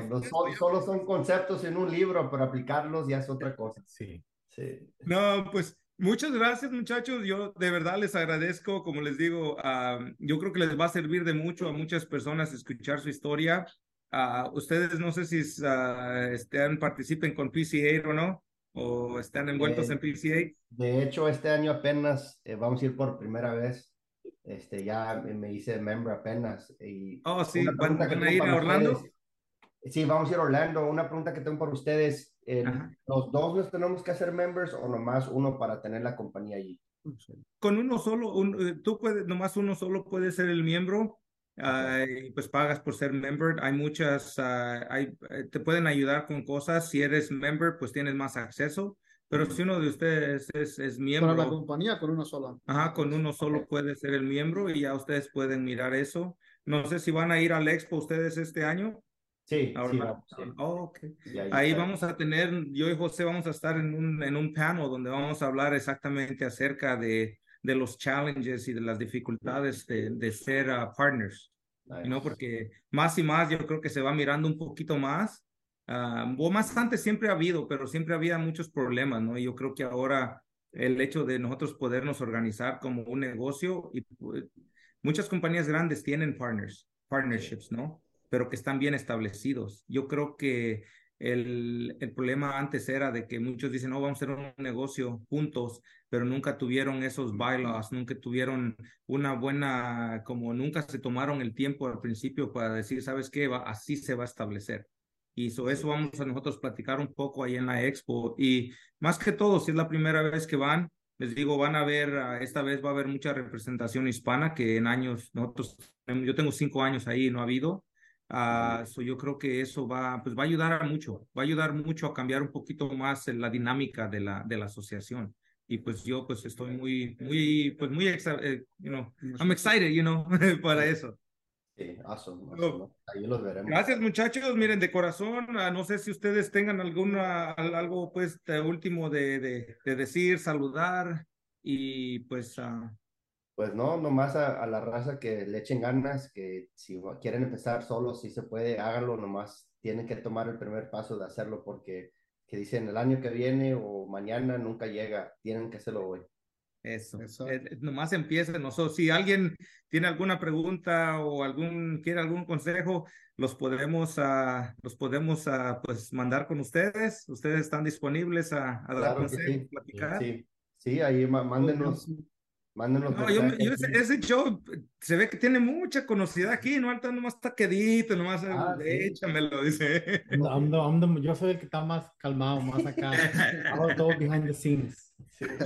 solo son conceptos en un libro, pero aplicarlos ya es otra cosa. Sí. sí. No, pues muchas gracias muchachos, yo de verdad les agradezco, como les digo, yo creo que les va a servir de mucho a muchas personas escuchar su historia. Uh, ustedes no sé si uh, están, participen con PCA o no, o están envueltos en PCA. De hecho, este año apenas eh, vamos a ir por primera vez. Este, ya me hice member apenas. Y oh, sí, ¿van, a ir a Orlando? sí, vamos a ir a Orlando. Una pregunta que tengo para ustedes. Eh, ¿Los dos nos tenemos que hacer members o nomás uno para tener la compañía allí? Con uno solo, un, eh, tú puedes, nomás uno solo puede ser el miembro pues pagas por ser member. Hay muchas, ah, hay, eh, te pueden ayudar con cosas. Si eres member, pues tienes más acceso. Pero si uno de ustedes es, es miembro. Para la compañía, con uno solo. Ajá, con uno solo puede ser el miembro y ya ustedes pueden mirar eso. No sé si van a ir al expo ustedes este año. Sí, Ahora, sí, oh, ahí, vamos a tener, yo y José vamos a estar en un, en un panel donde vamos a hablar exactamente acerca de de los challenges y de las dificultades de, de ser uh, partners, ¿no? Porque más y más yo creo que se va mirando un poquito más. Uh, o más antes siempre ha habido, pero siempre había muchos problemas, ¿no? Y yo creo que ahora el hecho de nosotros podernos organizar como un negocio y pues, muchas compañías grandes tienen partners, partnerships, ¿no? Pero que están bien establecidos. Yo creo que el, el, problema antes era de que muchos dicen, no, vamos a hacer un negocio juntos, pero nunca tuvieron esos bylaws, nunca tuvieron una buena, como nunca se tomaron el tiempo al principio para decir, ¿sabes qué? Va, así se va a establecer. Y eso vamos a nosotros platicar un poco ahí en la expo. Y más que todo, si es la primera vez que van, les digo, van a ver, ah, esta vez va a haber mucha representación hispana que en años, nosotros, yo tengo cinco años ahí, no ha habido. Uh, yo creo que eso va, pues va a ayudar a mucho, va a ayudar mucho a cambiar un poquito más la dinámica de la, de la asociación. Y pues yo pues estoy muy, muy, pues muy, eh, you know, I'm excited, you know, para eso. Sí, awesome, Ahí los veremos. Gracias muchachos, miren, de corazón, uh, no sé si ustedes tengan alguna, algo pues último de, de, de, decir, saludar y pues... Uh, pues no, nomás a, a, la raza que le echen ganas, que si quieren empezar solos, si se puede, háganlo, nomás tienen que tomar el primer paso de hacerlo porque que dicen el año que viene o mañana nunca llega, tienen que hacerlo hoy. Eso, Eso. Eh, nomás empiecen nosotros. Si alguien tiene alguna pregunta o algún quiere algún consejo, los podemos, a los podemos a pues mandar con ustedes. Ustedes están disponibles a, a dar consejos, platicar. Sí, sí, ahí mándenos. Mándenos no, yo, yo ese, show se ve que tiene mucha conocida aquí, no está nomás está quedito, nomás ah, échamelo, dice. yo soy el que está más calmado, más acá. todo behind the scenes.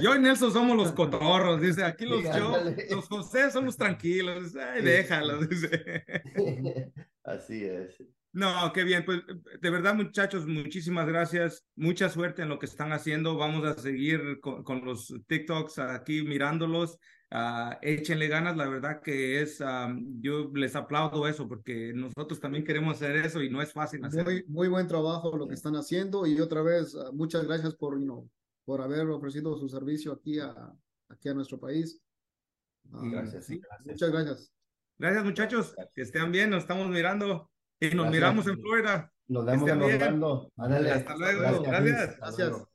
Yo y Nelson somos los cotorros, dice. Aquí los, yo, los José somos tranquilos. Ay, déjalos, dice. Así es. No, qué bien. Pues de verdad, muchachos, muchísimas gracias. Mucha suerte en lo que están haciendo. Vamos a seguir con, los TikToks aquí mirándolos. ah, échenle ganas, la verdad que es, ah, yo les aplaudo eso porque nosotros también queremos hacer eso y no es fácil hacer. Muy, muy buen trabajo lo que están haciendo y otra vez ah, muchas gracias por, you know, por haber ofrecido su servicio aquí a, aquí a nuestro país. Ah, Gracias. sí, Muchas gracias. Gracias muchachos, que estén bien, nos estamos mirando y nos Gracias. miramos en Florida. Nos vemos en. Orlando. Ándale. Hasta luego, Gracias. gracias.